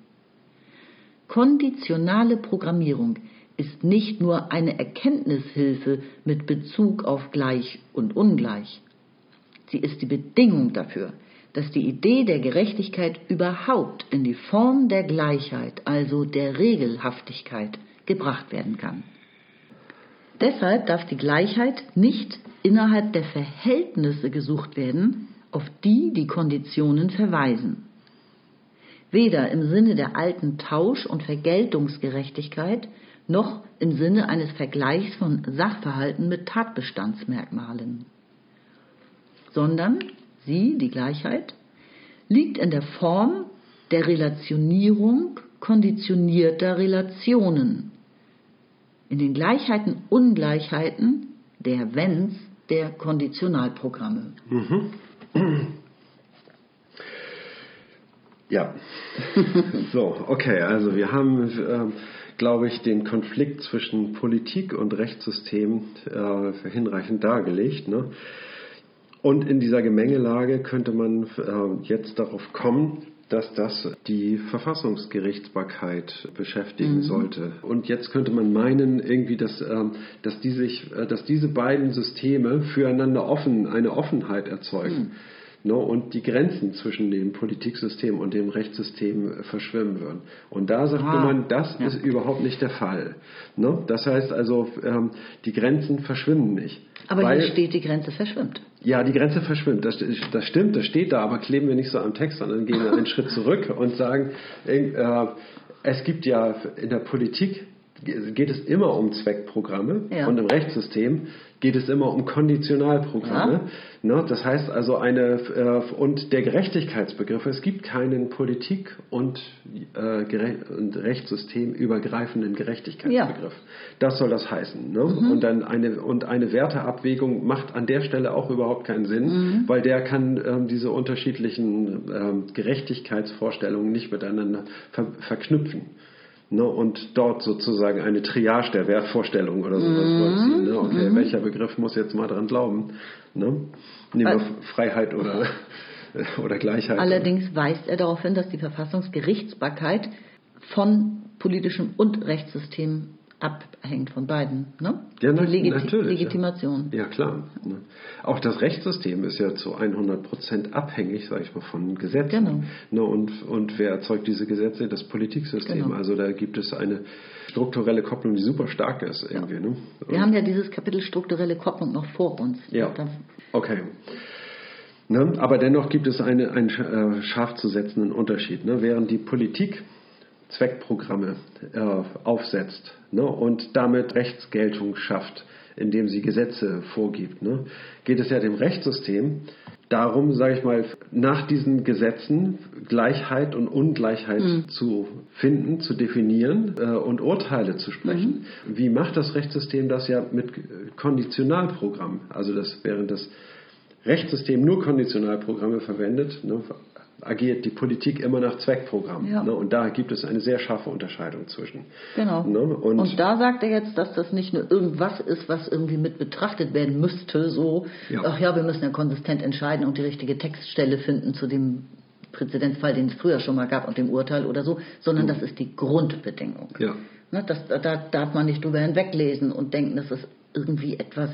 Konditionale Programmierung ist nicht nur eine Erkenntnishilfe mit Bezug auf gleich und ungleich. Sie ist die Bedingung dafür, dass die Idee der Gerechtigkeit überhaupt in die Form der Gleichheit, also der Regelhaftigkeit, gebracht werden kann. Deshalb darf die Gleichheit nicht innerhalb der Verhältnisse gesucht werden, auf die die Konditionen verweisen. Weder im Sinne der alten Tausch- und Vergeltungsgerechtigkeit noch im Sinne eines Vergleichs von Sachverhalten mit Tatbestandsmerkmalen. Sondern sie, die Gleichheit, liegt in der Form der Relationierung konditionierter Relationen, in den Gleichheiten, Ungleichheiten der Wenns der Konditionalprogramme. Mhm.
Ja, so, okay, also wir haben, äh, glaube ich, den Konflikt zwischen Politik und Rechtssystem äh, hinreichend dargelegt. Ne? Und in dieser Gemengelage könnte man äh, jetzt darauf kommen, dass das die Verfassungsgerichtsbarkeit beschäftigen mhm. sollte. Und jetzt könnte man meinen, irgendwie, dass, ähm, dass, die sich, äh, dass diese beiden Systeme füreinander offen, eine Offenheit erzeugen. Mhm. Ne, und die Grenzen zwischen dem Politiksystem und dem Rechtssystem verschwimmen würden. Und da sagt ah, man, das ja. ist überhaupt nicht der Fall. Ne? Das heißt also, ähm, die Grenzen verschwimmen nicht.
Aber weil, hier steht, die Grenze verschwimmt.
Ja, die Grenze verschwimmt. Das, das, stimmt, das steht da, aber kleben wir nicht so am Text, sondern gehen einen Schritt zurück und sagen, äh, es gibt ja in der Politik geht es immer um Zweckprogramme ja. und im Rechtssystem geht es immer um Konditionalprogramme. Ja. Ne? Das heißt also eine äh, und der Gerechtigkeitsbegriff, es gibt keinen Politik- und, äh, und Rechtssystem übergreifenden Gerechtigkeitsbegriff. Ja. Das soll das heißen. Ne? Mhm. Und dann eine und eine Werteabwägung macht an der Stelle auch überhaupt keinen Sinn, mhm. weil der kann ähm, diese unterschiedlichen ähm, Gerechtigkeitsvorstellungen nicht miteinander ver verknüpfen ne, und dort sozusagen eine Triage der Wertvorstellungen oder sowas mhm. vorziehen. Ne? Okay, mhm. welcher Begriff muss jetzt mal dran glauben? Ne? Nehmen wir Freiheit oder, oder Gleichheit.
Allerdings weist er darauf hin, dass die Verfassungsgerichtsbarkeit von politischem und Rechtssystem abhängt von beiden. Ne?
Ja, na, die
Legiti natürlich, Legitimation.
Ja, ja klar. Ne? Auch das Rechtssystem ist ja zu 100 Prozent abhängig, sage ich mal, von Gesetzen. Genau. Ne? Und, und wer erzeugt diese Gesetze? Das Politiksystem. Genau. Also da gibt es eine strukturelle Kopplung, die super stark ist. Irgendwie, ja. ne?
Wir haben ja dieses Kapitel strukturelle Kopplung noch vor uns.
Ja, okay. Ne? Aber dennoch gibt es eine, einen äh, scharf zu setzenden Unterschied. Ne? Während die Politik Zweckprogramme äh, aufsetzt ne, und damit Rechtsgeltung schafft, indem sie Gesetze vorgibt, ne, geht es ja dem Rechtssystem darum, sage ich mal, nach diesen Gesetzen Gleichheit und Ungleichheit mhm. zu finden, zu definieren äh, und Urteile zu sprechen. Mhm. Wie macht das Rechtssystem das ja mit Konditionalprogrammen? Also das während das Rechtssystem nur Konditionalprogramme verwendet, ne, agiert die Politik immer nach Zweckprogramm. Ja. Ne? Und da gibt es eine sehr scharfe Unterscheidung zwischen.
Genau. Ne? Und, und, da sagt er jetzt, dass das nicht nur irgendwas ist, was irgendwie mit betrachtet werden müsste, so, ja. ach ja, wir müssen ja konsistent entscheiden und die richtige Textstelle finden zu dem Präzedenzfall, den es früher schon mal gab und dem Urteil oder so, sondern das ist die Grundbedingung. Ja. Ne? Das, da darf man nicht drüber hinweglesen und denken, das ist irgendwie etwas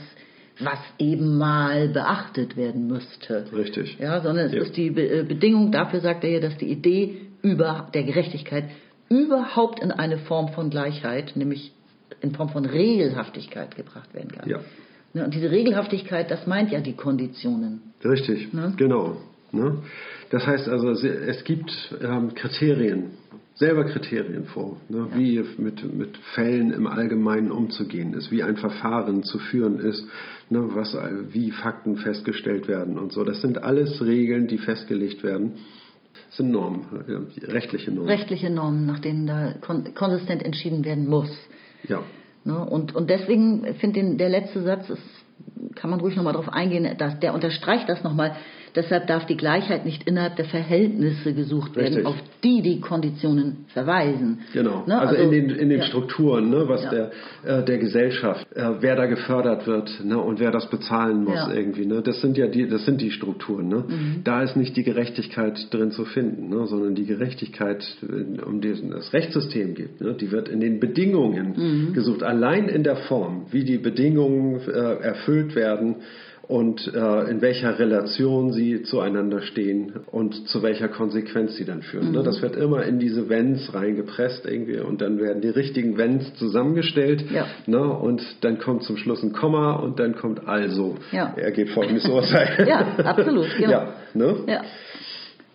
was eben mal beachtet werden müsste.
Richtig.
Ja, sondern es ja. ist die äh, Bedingung dafür, sagt er ja, dass die Idee über der Gerechtigkeit überhaupt in eine Form von Gleichheit, nämlich in Form von Regelhaftigkeit gebracht werden kann. Ja. Ne, und diese Regelhaftigkeit, das meint ja die Konditionen.
Richtig, ne? genau. Ne? Das heißt also, es gibt ähm, Kriterien, selber Kriterien vor, ne, ja. wie mit, mit Fällen im Allgemeinen umzugehen ist, wie ein Verfahren zu führen ist, ne, was, wie Fakten festgestellt werden und so. Das sind alles Regeln, die festgelegt werden. Das sind Normen, rechtliche Normen.
Rechtliche Normen, nach denen da konsistent entschieden werden muss.
Ja.
Ne, und, und deswegen finde ich, der letzte Satz ist, kann man ruhig nochmal drauf eingehen, dass, der unterstreicht das nochmal, Deshalb darf die Gleichheit nicht innerhalb der Verhältnisse gesucht werden,
Richtig.
auf die die Konditionen verweisen.
Genau,
Ne?
also, in den, in den
ja.
Strukturen, ne, was
Ja.
der, äh, der Gesellschaft, äh, wer da gefördert wird ne, und wer das bezahlen muss
Ja. Mhm.
irgendwie. Ne, das sind ja die, das sind die Strukturen. Ne. Da ist nicht die Gerechtigkeit drin zu finden, ne, sondern die Gerechtigkeit, äh, um die es das Rechtssystem geht, ne, die wird in den Bedingungen
Mhm.
gesucht, allein in der Form, wie die Bedingungen äh, erfüllt werden und äh, in welcher Relation sie zueinander stehen und zu welcher Konsequenz sie dann führen.
Mhm.
Ne? Das wird immer in diese Wenns reingepresst irgendwie und dann werden die richtigen Wenns zusammengestellt
Ja.
ne? und dann kommt zum Schluss ein Komma und dann kommt also.
Ja.
Er geht folgendes Urteil.
Ja, absolut, genau.
Ja, ne?
Ja.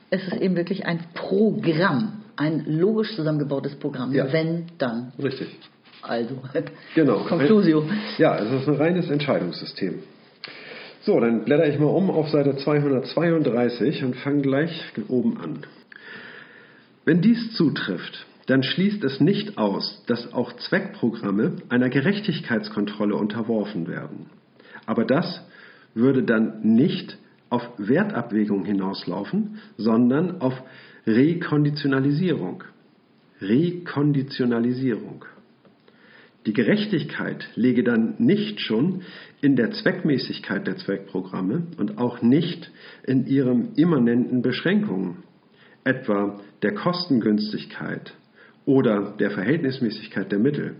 Es ist eben wirklich ein Programm, ein logisch zusammengebautes Programm.
Ja.
Wenn, dann.
Richtig.
Also.
Genau.
Conclusio.
Ja, es ist ein reines Entscheidungssystem. So, dann blätter ich mal um auf Seite 232 und fange gleich oben an. Wenn dies zutrifft, dann schließt es nicht aus, dass auch Zweckprogramme einer Gerechtigkeitskontrolle unterworfen werden. Aber das würde dann nicht auf Wertabwägung hinauslaufen, sondern auf Rekonditionalisierung. Rekonditionalisierung. Die Gerechtigkeit läge dann nicht schon in der Zweckmäßigkeit der Zweckprogramme und auch nicht in ihren immanenten Beschränkungen, etwa der Kostengünstigkeit oder der Verhältnismäßigkeit der Mittel.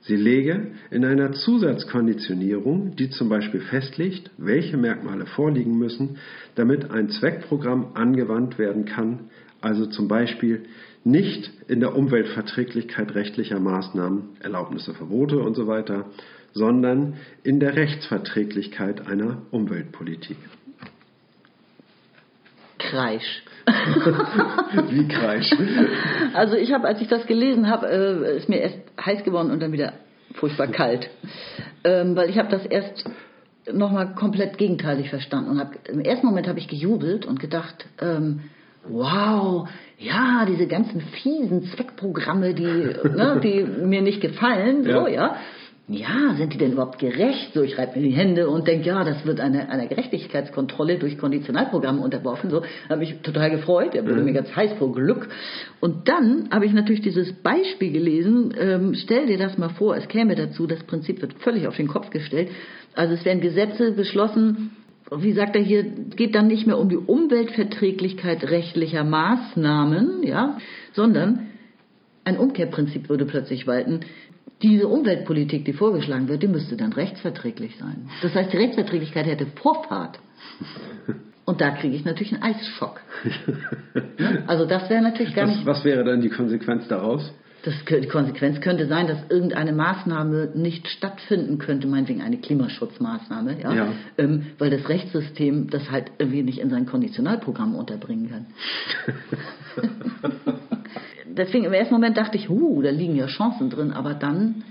Sie läge in einer Zusatzkonditionierung, die zum Beispiel festlegt, welche Merkmale vorliegen müssen, damit ein Zweckprogramm angewandt werden kann, also zum Beispiel nicht in der Umweltverträglichkeit rechtlicher Maßnahmen, Erlaubnisse, Verbote und so weiter, sondern in der Rechtsverträglichkeit einer Umweltpolitik.
Kreisch.
Wie Kreisch.
Also ich habe, als ich das gelesen habe, äh, ist mir erst heiß geworden und dann wieder furchtbar kalt. Ähm, weil ich habe das erst nochmal komplett gegenteilig verstanden. Und hab, im ersten Moment habe ich gejubelt und gedacht, ähm, wow, ja, diese ganzen fiesen Zweckprogramme, die, ne, die mir nicht gefallen, so,
Ja.
ja. Ja, sind die denn überhaupt gerecht? So, ich reibe mir die Hände und denke, ja, das wird einer einer Gerechtigkeitskontrolle durch Konditionalprogramme unterworfen. So, habe mich total gefreut. Der wurde mir ganz heiß vor Glück. Und dann habe ich natürlich dieses Beispiel gelesen. Ähm, stell dir das mal vor, es käme dazu, das Prinzip wird völlig auf den Kopf gestellt. Also es werden Gesetze beschlossen, wie sagt er hier, geht dann nicht mehr um die Umweltverträglichkeit rechtlicher Maßnahmen, ja, sondern ein Umkehrprinzip würde plötzlich walten. Diese Umweltpolitik, die vorgeschlagen wird, die müsste dann rechtsverträglich sein. Das heißt, die Rechtsverträglichkeit hätte Vorfahrt. Und da kriege ich natürlich einen Eisschock. Also das wäre natürlich gar
Was,
nicht.
was wäre dann die Konsequenz daraus?
Das, die Konsequenz könnte sein, dass irgendeine Maßnahme nicht stattfinden könnte, meinetwegen eine Klimaschutzmaßnahme, ja,
Ja.
Ähm, weil das Rechtssystem das halt irgendwie nicht in sein Konditionalprogramm unterbringen kann. Deswegen im ersten Moment dachte ich, huh, da liegen ja Chancen drin, aber dann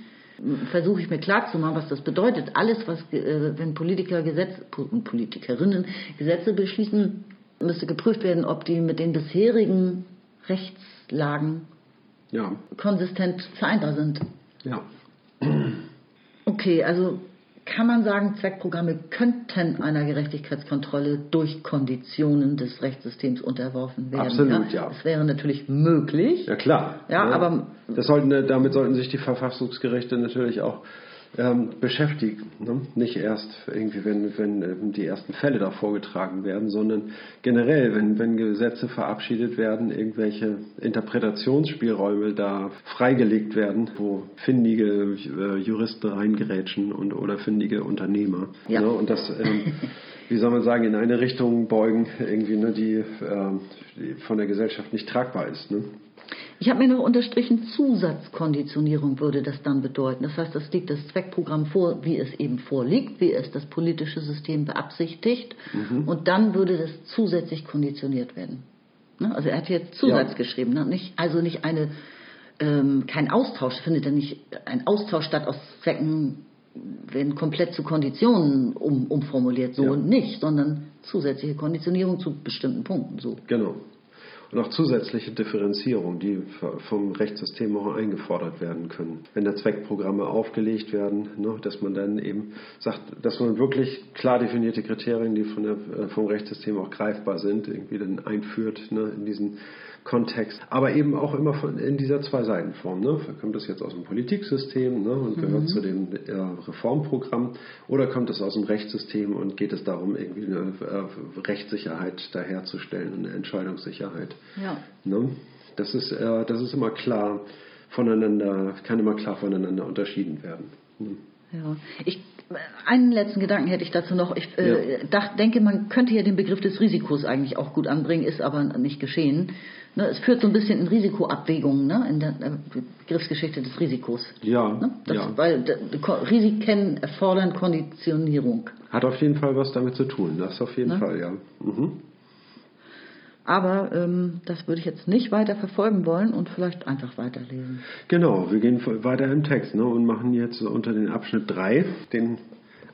versuche ich mir klarzumachen, was das bedeutet. Alles, was, äh, wenn Politiker Gesetze und Politikerinnen Gesetze beschließen, müsste geprüft werden, ob die mit den bisherigen Rechtslagen
Ja,
konsistent vereinbar sind.
ja.
Okay, also kann man sagen, Zweckprogramme könnten einer Gerechtigkeitskontrolle durch Konditionen des Rechtssystems unterworfen werden.
Absolut, ja.
Das wäre natürlich möglich.
Ja klar.
Ja,
ne?
aber-
sollten, damit sollten sich die Verfassungsgerichte natürlich auch ähm, beschäftigen. Ne? Nicht erst irgendwie, wenn, wenn die ersten Fälle da vorgetragen werden, sondern generell, wenn, wenn Gesetze verabschiedet werden, irgendwelche Interpretationsspielräume da freigelegt werden, wo findige äh, Juristen reingerätschen und oder findige Unternehmer.
Ja.
Ne? Und das ähm, wie soll man sagen, in eine Richtung beugen, irgendwie, ne, die, ähm, die von der Gesellschaft nicht tragbar ist. Ne?
Ich habe mir noch unterstrichen, Zusatzkonditionierung würde das dann bedeuten. Das heißt, es liegt das Zweckprogramm vor, wie es eben vorliegt, wie es das politische System beabsichtigt.
Mhm.
Und dann würde das zusätzlich konditioniert werden. Ne? Also er hat hier Zusatz
Ja.
geschrieben. Ne? Nicht, also nicht eine, ähm, kein Austausch, findet er nicht ein Austausch statt aus Zwecken, werden komplett zu Konditionen um, umformuliert, so
Ja.
und nicht, sondern zusätzliche Konditionierung zu bestimmten Punkten. So.
Genau. Und auch zusätzliche Differenzierung, die vom Rechtssystem auch eingefordert werden können. Wenn da Zweckprogramme aufgelegt werden, ne, dass man dann eben sagt, dass man wirklich klar definierte Kriterien, die von der, äh, vom Rechtssystem auch greifbar sind, irgendwie dann einführt ne, in diesen Kontext, aber eben auch immer von, in dieser Zwei-Seiten-Form. Ne? Kommt das jetzt aus dem Politiksystem ne, und gehört mhm. zu dem äh, Reformprogramm oder kommt es aus dem Rechtssystem und geht es darum, irgendwie eine äh, Rechtssicherheit daherzustellen, eine Entscheidungssicherheit? Ja. Ne? Das, ist, äh, das ist immer klar voneinander, kann immer klar voneinander unterschieden werden.
Hm. Ja, ich einen letzten Gedanken hätte ich dazu noch. Ich äh, ja. denke, man könnte ja den Begriff des Risikos eigentlich auch gut anbringen, ist aber nicht geschehen. Ne, es führt so ein bisschen in Risikoabwägungen ne, in der äh, Begriffsgeschichte des Risikos.
Ja, ne?
das,
ja.
Weil Risiken erfordern Konditionierung.
Hat auf jeden Fall was damit zu tun, das auf jeden ne? Fall, ja. Mhm.
Aber ähm, das würde ich jetzt nicht weiter verfolgen wollen und vielleicht einfach weiterlesen.
Genau, wir gehen weiter im Text ne, und machen jetzt unter den Abschnitt 3 den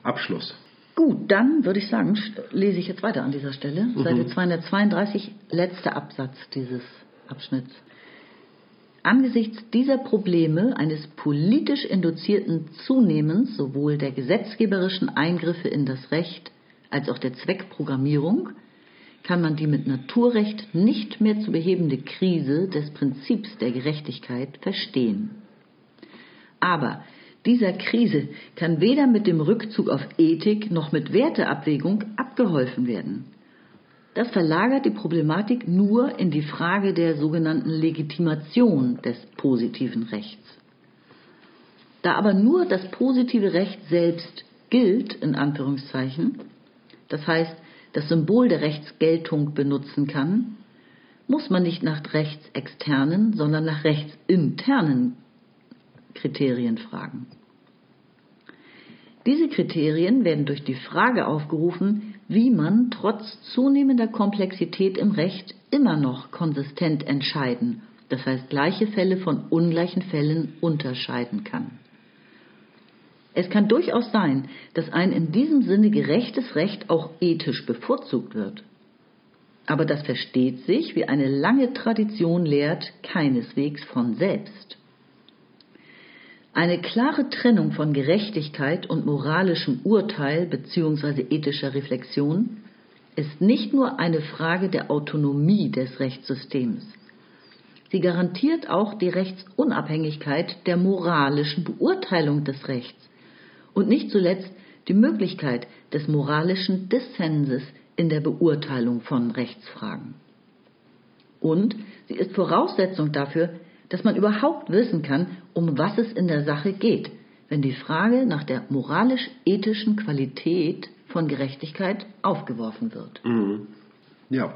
Abschluss.
Gut, dann würde ich sagen, lese ich jetzt weiter an dieser Stelle. Mhm. Seite 232, letzter Absatz dieses Abschnitts. Angesichts dieser Probleme eines politisch induzierten Zunehmens sowohl der gesetzgeberischen Eingriffe in das Recht als auch der Zweckprogrammierung kann man die mit Naturrecht nicht mehr zu behebende Krise des Prinzips der Gerechtigkeit verstehen. Aber dieser Krise kann weder mit dem Rückzug auf Ethik noch mit Werteabwägung abgeholfen werden. Das verlagert die Problematik nur in die Frage der sogenannten Legitimation des positiven Rechts. Da aber nur das positive Recht selbst gilt, in Anführungszeichen, das heißt, das Symbol der Rechtsgeltung benutzen kann, muss man nicht nach rechtsexternen, sondern nach rechtsinternen Kriterien fragen. Diese Kriterien werden durch die Frage aufgerufen, wie man trotz zunehmender Komplexität im Recht immer noch konsistent entscheiden, das heißt gleiche Fälle von ungleichen Fällen unterscheiden kann. Es kann durchaus sein, dass ein in diesem Sinne gerechtes Recht auch ethisch bevorzugt wird. Aber das versteht sich, wie eine lange Tradition lehrt, keineswegs von selbst. Eine klare Trennung von Gerechtigkeit und moralischem Urteil bzw. ethischer Reflexion ist nicht nur eine Frage der Autonomie des Rechtssystems. Sie garantiert auch die Rechtsunabhängigkeit der moralischen Beurteilung des Rechts und nicht zuletzt die Möglichkeit des moralischen Dissenses in der Beurteilung von Rechtsfragen. Und sie ist Voraussetzung dafür, dass man überhaupt wissen kann, um was es in der Sache geht, wenn die Frage nach der moralisch-ethischen Qualität von Gerechtigkeit aufgeworfen wird.
Mhm. Ja.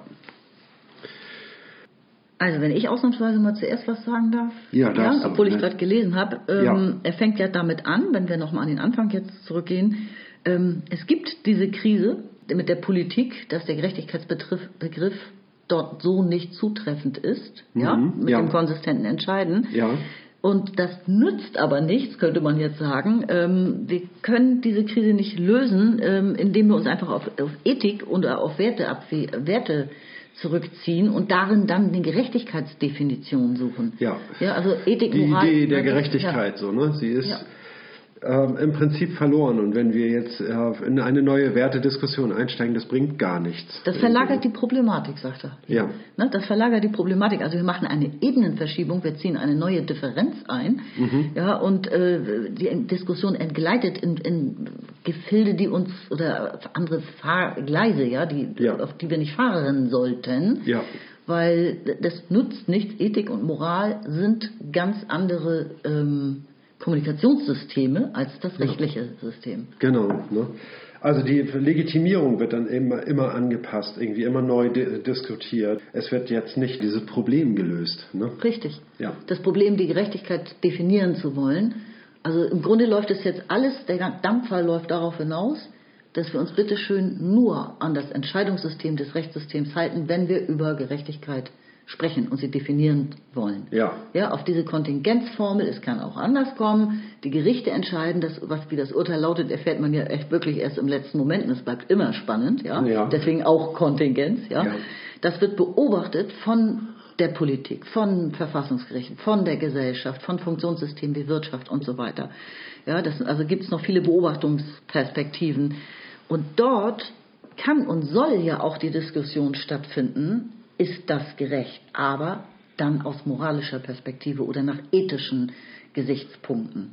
Also wenn ich ausnahmsweise mal zuerst was sagen darf,
ja, ja
obwohl ich gerade gelesen habe, ähm, ja. er fängt ja damit an, wenn wir nochmal an den Anfang jetzt zurückgehen, ähm, es gibt diese Krise mit der Politik, dass der Gerechtigkeitsbegriff dort so nicht zutreffend ist, mhm, ja, mit ja. dem konsistenten Entscheiden.
Ja.
Und das nützt aber nichts, könnte man jetzt sagen. Ähm, wir können diese Krise nicht lösen, ähm, indem wir uns einfach auf, auf Ethik und auf Werte, Werte zurückziehen und darin dann eine Gerechtigkeitsdefinition suchen.
Ja.
ja also Ethik,
Die Moral, Idee der Gerechtigkeit, ja. so, ne? Sie ist ja ähm, im Prinzip verloren. Und wenn wir jetzt äh, in eine neue Wertediskussion einsteigen, das bringt gar nichts.
Das verlagert die Problematik, sagt er.
Ja.
Ne, das verlagert die Problematik. Also wir machen eine Ebenenverschiebung, wir ziehen eine neue Differenz ein. Mhm. Ja, und äh, die Diskussion entgleitet in, in, Gefilde, die uns oder andere Fahrgleise, ja, die, ja. auf die wir nicht fahren sollten.
Ja
weil das nutzt nichts. Ethik und Moral sind ganz andere ähm, Kommunikationssysteme als das rechtliche ja. System.
Genau. Ne? Also die Legitimierung wird dann immer, immer angepasst, irgendwie immer neu di diskutiert. Es wird jetzt nicht dieses Problem gelöst. Ne?
Richtig.
Ja.
Das Problem, die Gerechtigkeit definieren zu wollen. Also im Grunde läuft es jetzt alles, der Dampfer läuft darauf hinaus, dass wir uns bitte schön nur an das Entscheidungssystem des Rechtssystems halten, wenn wir über Gerechtigkeit sprechen und sie definieren wollen.
Ja.
Ja, auf diese Kontingenzformel, es kann auch anders kommen. Die Gerichte entscheiden, das, was, wie das Urteil lautet, erfährt man ja echt wirklich erst im letzten Moment und es bleibt immer spannend, ja.
ja.
Deswegen auch Kontingenz, ja. ja. Das wird beobachtet von der Politik, von Verfassungsgerichten, von der Gesellschaft, von Funktionssystemen wie Wirtschaft und so weiter. Ja, das, also gibt es noch viele Beobachtungsperspektiven. Und dort kann und soll ja auch die Diskussion stattfinden, ist das gerecht, aber dann aus moralischer Perspektive oder nach ethischen Gesichtspunkten.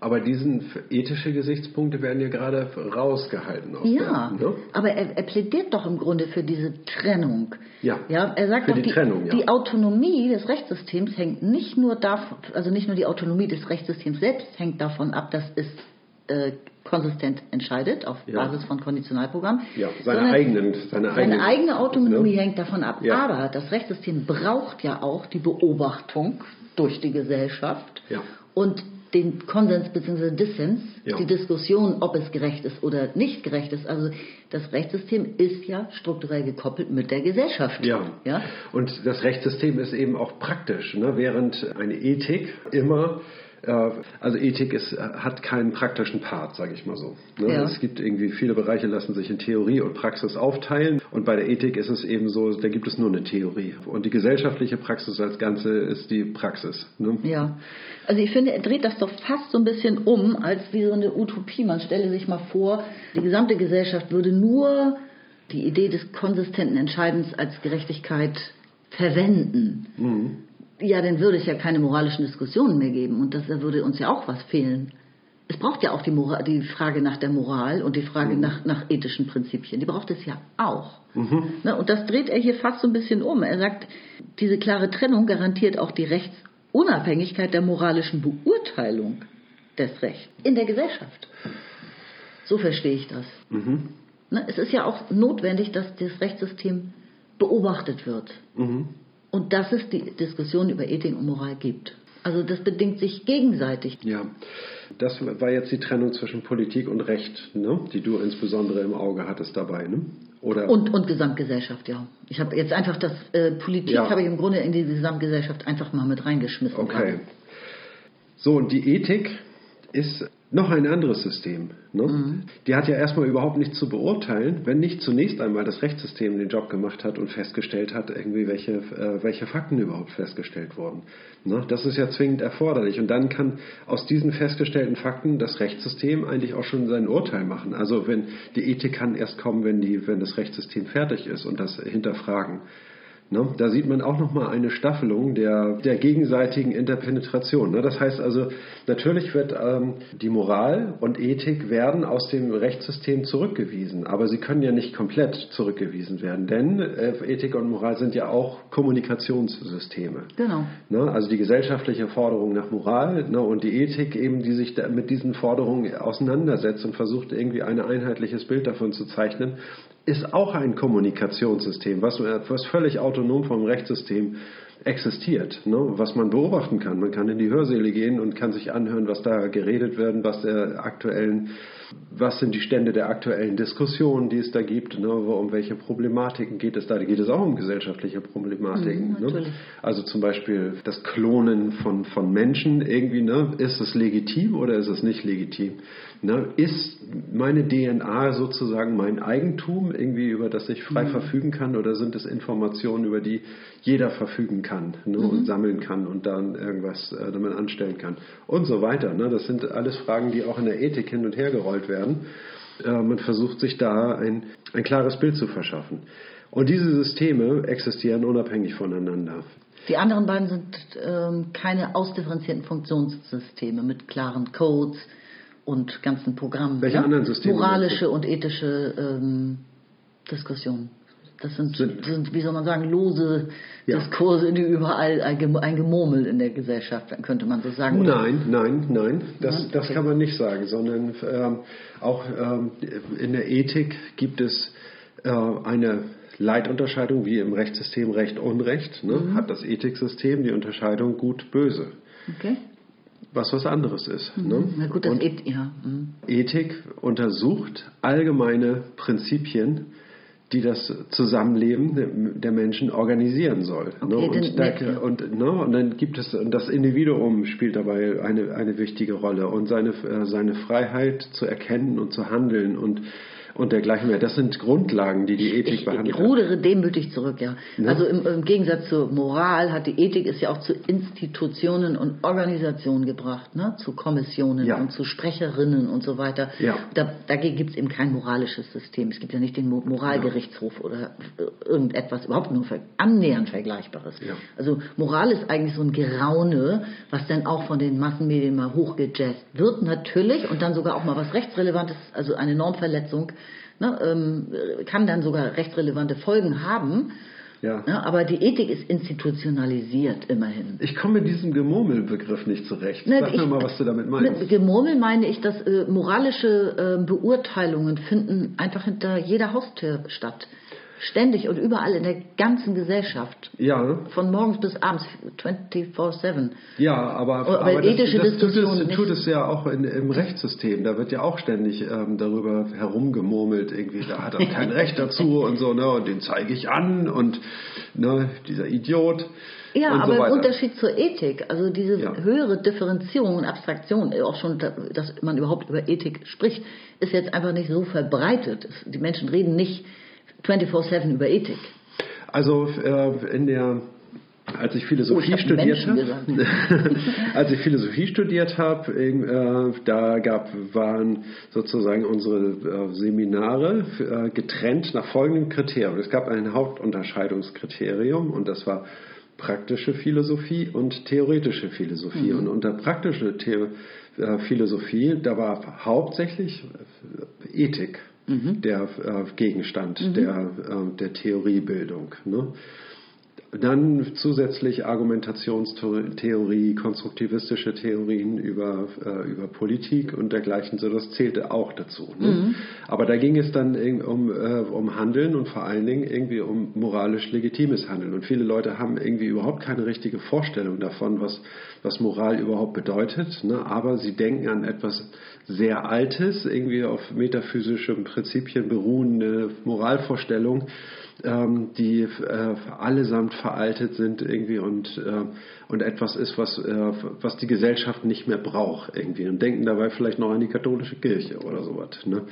Aber diesen ethische Gesichtspunkte werden ja gerade rausgehalten. Aus
ja, der, ne? aber er, er, plädiert doch im Grunde für diese Trennung.
Ja,
ja er sagt
für
doch,
die,
die,
Trennung, ja.
die Autonomie des Rechtssystems hängt nicht nur davon, also nicht nur die Autonomie des Rechtssystems selbst hängt davon ab, dass es äh, konsistent entscheidet auf ja. Basis von Konditionalprogramm.
Ja, seine, eigenen,
seine,
seine
eigene Autonomie ne? hängt davon ab. Ja. Aber das Rechtssystem braucht ja auch die Beobachtung durch die Gesellschaft
ja.
und den Konsens bzw. Dissens, die Diskussion, ob es gerecht ist oder nicht gerecht ist. Also das Rechtssystem ist ja strukturell gekoppelt mit der Gesellschaft.
Ja.
ja?
Und das Rechtssystem ist eben auch praktisch, ne? während eine Ethik immer also Ethik ist, hat keinen praktischen Part, sage ich mal so. Ne?
Ja.
Es gibt irgendwie viele Bereiche, lassen sich in Theorie und Praxis aufteilen. Und bei der Ethik ist es eben so, da gibt es nur eine Theorie. Und die gesellschaftliche Praxis als Ganze ist die Praxis. Ne?
Ja, also ich finde, er dreht das doch fast so ein bisschen um, als wie so eine Utopie. Man stelle sich mal vor, die gesamte Gesellschaft würde nur die Idee des konsistenten Entscheidens als Gerechtigkeit verwenden.
Mhm.
Ja, dann würde es ja keine moralischen Diskussionen mehr geben und das, da würde uns ja auch was fehlen. Es braucht ja auch die, Moral, die Frage nach der Moral und die Frage nach, nach ethischen Prinzipien. Die braucht es ja auch. Ne, und das dreht er hier fast so ein bisschen um. Er sagt, diese klare Trennung garantiert auch die Rechtsunabhängigkeit der moralischen Beurteilung des Rechts in der Gesellschaft. So verstehe ich das. Ne, es ist ja auch notwendig, dass das Rechtssystem beobachtet wird
Mhm.
Und dass es die Diskussion über Ethik und Moral gibt. Also das bedingt sich gegenseitig.
Ja, das war jetzt die Trennung zwischen Politik und Recht, ne? die du insbesondere im Auge hattest dabei. Ne? Oder
Und, und Gesamtgesellschaft, ja. Ich habe jetzt einfach das äh, Politik
Ja.
habe ich im Grunde in die Gesamtgesellschaft einfach mal mit reingeschmissen.
Okay. So, und die Ethik ist noch ein anderes System. Ne?
Mhm.
Die hat ja erstmal überhaupt nichts zu beurteilen, wenn nicht zunächst einmal das Rechtssystem den Job gemacht hat und festgestellt hat, irgendwie welche, äh, welche Fakten überhaupt festgestellt wurden. Ne? Das ist ja zwingend erforderlich. Und dann kann aus diesen festgestellten Fakten das Rechtssystem eigentlich auch schon sein Urteil machen. Also wenn die Ethik kann erst kommen, wenn, die, wenn das Rechtssystem fertig ist und das hinterfragen. Ne? Da sieht man auch nochmal eine Staffelung der, der gegenseitigen Interpenetration. Ne? Das heißt also, natürlich wird ähm, die Moral und Ethik werden aus dem Rechtssystem zurückgewiesen, aber sie können ja nicht komplett zurückgewiesen werden, denn äh, Ethik und Moral sind ja auch Kommunikationssysteme.
Genau.
Ne? Also die gesellschaftliche Forderung nach Moral ne? und die Ethik eben, die sich mit diesen Forderungen auseinandersetzt und versucht irgendwie ein einheitliches Bild davon zu zeichnen, ist auch ein Kommunikationssystem, was, was völlig autonom vom Rechtssystem existiert, ne? was man beobachten kann. Man kann in die Hörsäle gehen und kann sich anhören, was da geredet wird, was der aktuellen, was sind die Stände der aktuellen Diskussionen, die es da gibt, ne? Um welche Problematiken geht es da? Da geht es auch um gesellschaftliche Problematiken.
Mhm,
ne? Also zum Beispiel das Klonen von, von Menschen irgendwie, ne? ist es legitim oder ist es nicht legitim? Ne? Ist meine DNA sozusagen mein Eigentum, irgendwie über das ich frei verfügen kann oder sind es Informationen, über die jeder verfügen kann ne? und sammeln kann und dann irgendwas äh, damit anstellen kann und so weiter. Ne? Das sind alles Fragen, die auch in der Ethik hin und her gerollt werden. Äh, man versucht sich da ein, ein klares Bild zu verschaffen. Und diese Systeme existieren unabhängig voneinander.
Die anderen beiden sind ähm, keine ausdifferenzierten Funktionssysteme mit klaren Codes und ganzen Programmen.
Welche
ne?
anderen Systeme
Moralische und ethische ähm, Diskussionen. Das sind,
Sind-
sind, wie soll man sagen, lose
Ja.
Diskurse, die überall ein Gem- ein Gemurmel in der Gesellschaft, könnte man so sagen. Oder-
Nein, nein, nein, das, das kann man nicht sagen, sondern ähm, auch ähm, in der Ethik gibt es äh, eine Leitunterscheidung wie im Rechtssystem Recht Unrecht. Ne?
Mhm.
Hat das Ethiksystem die Unterscheidung Gut Böse,
Okay.
was was anderes ist. Ne?
Mhm. Na gut, das
Und
Eth ja. mhm.
Ethik untersucht allgemeine Prinzipien, die das Zusammenleben der Menschen organisieren soll. ne?
Okay,
und,
dann-
da, und, ne? und dann gibt es und das Individuum spielt dabei eine, eine wichtige Rolle und seine, äh, seine Freiheit zu erkennen und zu handeln und und dergleichen mehr. Das sind Grundlagen, die die Ethik
ich,
behandelt.
Ich rudere demütig zurück, ja. ja. Also im, im, Gegensatz zur Moral hat die Ethik es ja auch zu Institutionen und Organisationen gebracht, ne? zu Kommissionen ja. und zu Sprecherinnen und so weiter. Ja. Da, dagegen gibt es eben kein moralisches System. Es gibt ja nicht den Moralgerichtshof oder irgendetwas überhaupt nur annähernd Vergleichbares. Also Moral ist eigentlich so ein Geraune, was dann auch von den Massenmedien mal hochgejazzt wird, natürlich, und dann sogar auch mal was Rechtsrelevantes, also eine Normverletzung, ne, ähm, kann dann sogar rechtsrelevante Folgen haben. Ja. ja. aber die Ethik ist institutionalisiert immerhin.
Ich komme mit diesem Gemurmelbegriff nicht zurecht. Ne, Sag ich, mir mal, was du damit meinst.
Mit Gemurmel meine ich, dass äh, moralische äh, Beurteilungen finden einfach hinter jeder Haustür statt. Ständig und überall in der ganzen Gesellschaft.
Ja.
Von morgens bis abends, 24-7.
Ja, aber, aber, aber ethische das, das tut, es, tut es ja auch in, im Rechtssystem. Da wird ja auch ständig ähm, darüber herumgemurmelt, irgendwie, da hat er kein Recht dazu und so, ne, und den zeige ich an und ne, dieser Idiot.
Ja, aber so im Unterschied zur Ethik, also diese ja. höhere Differenzierung und Abstraktion, auch schon, dass man überhaupt über Ethik spricht, ist jetzt einfach nicht so verbreitet. Die Menschen reden nicht 24-7 über Ethik?
Also äh, in der als ich Philosophie oh, ich studiert habe, als ich Philosophie studiert habe, äh, da gab, waren sozusagen unsere äh, Seminare äh, getrennt nach folgendem Kriterium. Es gab ein Hauptunterscheidungskriterium und das war praktische Philosophie und theoretische Philosophie. Mhm. Und unter praktische The äh, Philosophie, da war hauptsächlich Ethik mhm. der äh, Gegenstand mhm. der, äh, der Theoriebildung. Ne? Dann zusätzlich Argumentationstheorie, konstruktivistische Theorien über, äh, über Politik und dergleichen, so das zählte auch dazu. Ne? Mhm. Aber da ging es dann um, äh, um Handeln und vor allen Dingen irgendwie um moralisch legitimes Handeln. Und viele Leute haben irgendwie überhaupt keine richtige Vorstellung davon, was, was Moral überhaupt bedeutet. Ne? Aber sie denken an etwas sehr Altes, irgendwie auf metaphysischen Prinzipien beruhende Moralvorstellung ähm, die äh, allesamt veraltet sind irgendwie und, äh, und etwas ist, was, äh, was die Gesellschaft nicht mehr braucht irgendwie und denken dabei vielleicht noch an die katholische Kirche oder sowas. Ne?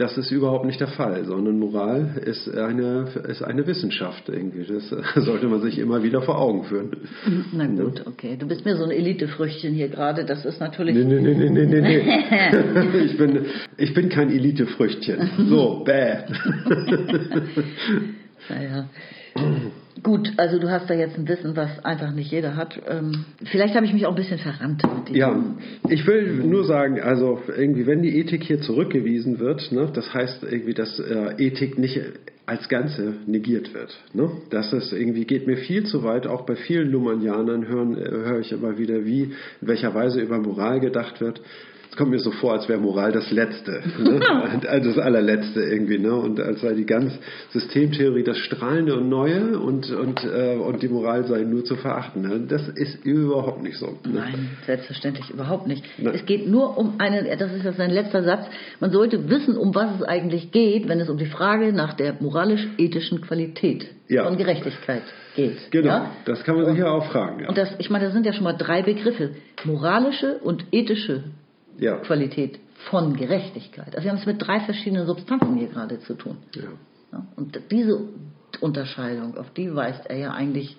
Das ist überhaupt nicht der Fall, sondern Moral ist eine, ist eine Wissenschaft irgendwie. Das sollte man sich immer wieder vor Augen führen.
Na ne? gut, okay. Du bist mir so ein Elitefrüchtchen hier gerade, das ist natürlich... Nee,
nee, nee, nee, nee, nee. ich, bin, ich bin kein Elitefrüchtchen. So, bäh.
Naja. Gut, also du hast da jetzt ein Wissen, was einfach nicht jeder hat. Ähm, vielleicht habe ich mich auch ein bisschen verrannt. Mit
ja, ich will nur sagen, also irgendwie, wenn die Ethik hier zurückgewiesen wird, ne, das heißt irgendwie, dass äh, Ethik nicht als Ganze negiert wird. Ne? Das ist irgendwie geht mir viel zu weit. Auch bei vielen Lumanianern hören äh, höre ich immer wieder, wie in welcher Weise über Moral gedacht wird es kommt mir so vor, als wäre Moral das Letzte, ne? das allerletzte irgendwie, ne? Und als sei die ganze Systemtheorie das Strahlende und Neue und, und, äh, und die Moral sei nur zu verachten. Ne? Das ist überhaupt nicht so. Ne?
Nein, selbstverständlich überhaupt nicht. Nein. Es geht nur um einen, das ist ja sein letzter Satz, man sollte wissen, um was es eigentlich geht, wenn es um die Frage nach der moralisch-ethischen Qualität ja. von Gerechtigkeit geht.
Genau, ja? das kann man sich ja auch fragen. Ja.
Und das, ich meine, das sind ja schon mal drei Begriffe. Moralische und ethische ja. Qualität von Gerechtigkeit. Also wir haben es mit drei verschiedenen Substanzen hier gerade zu tun. Ja. Und diese Unterscheidung, auf die weist er ja eigentlich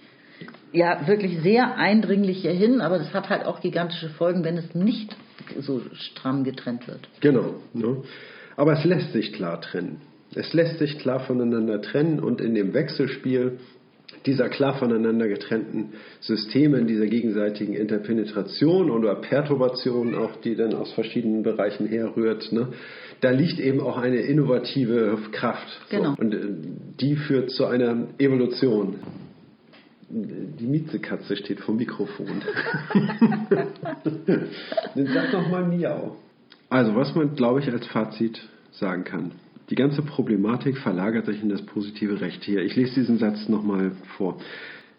ja wirklich sehr eindringlich hier hin, aber das hat halt auch gigantische Folgen, wenn es nicht so stramm getrennt wird.
Genau. Ne? Aber es lässt sich klar trennen. Es lässt sich klar voneinander trennen und in dem Wechselspiel dieser klar voneinander getrennten Systeme, in dieser gegenseitigen Interpenetration oder Perturbation, auch die dann aus verschiedenen Bereichen herrührt, ne, da liegt eben auch eine innovative Kraft.
Genau.
So. Und äh, die führt zu einer Evolution. Die Mietzekatze steht vor dem Mikrofon. Dann sag doch mal Miau. Also, was man, glaube ich, als Fazit sagen kann. Die ganze Problematik verlagert sich in das positive Recht hier. Ich lese diesen Satz nochmal vor.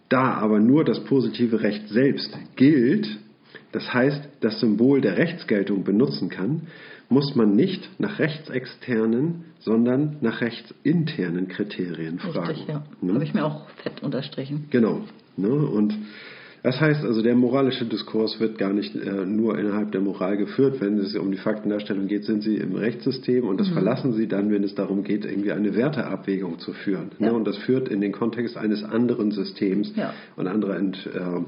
Da aber nur das positive Recht selbst gilt, das heißt das Symbol der Rechtsgeltung benutzen kann, muss man nicht nach rechtsexternen, sondern nach rechtsinternen Kriterien fragen.
Richtig, ja. Ne? Habe ich mir auch fett unterstrichen.
Genau. Ne? Und Das heißt also, der moralische Diskurs wird gar nicht äh, nur innerhalb der Moral geführt. Wenn es um die Faktendarstellung geht, sind sie im Rechtssystem und das
Mhm.
verlassen sie dann, wenn es darum geht, irgendwie eine Werteabwägung zu führen.
Ja.
Ne? Und das führt in den Kontext eines anderen Systems
Ja.
und anderer Ent, äh,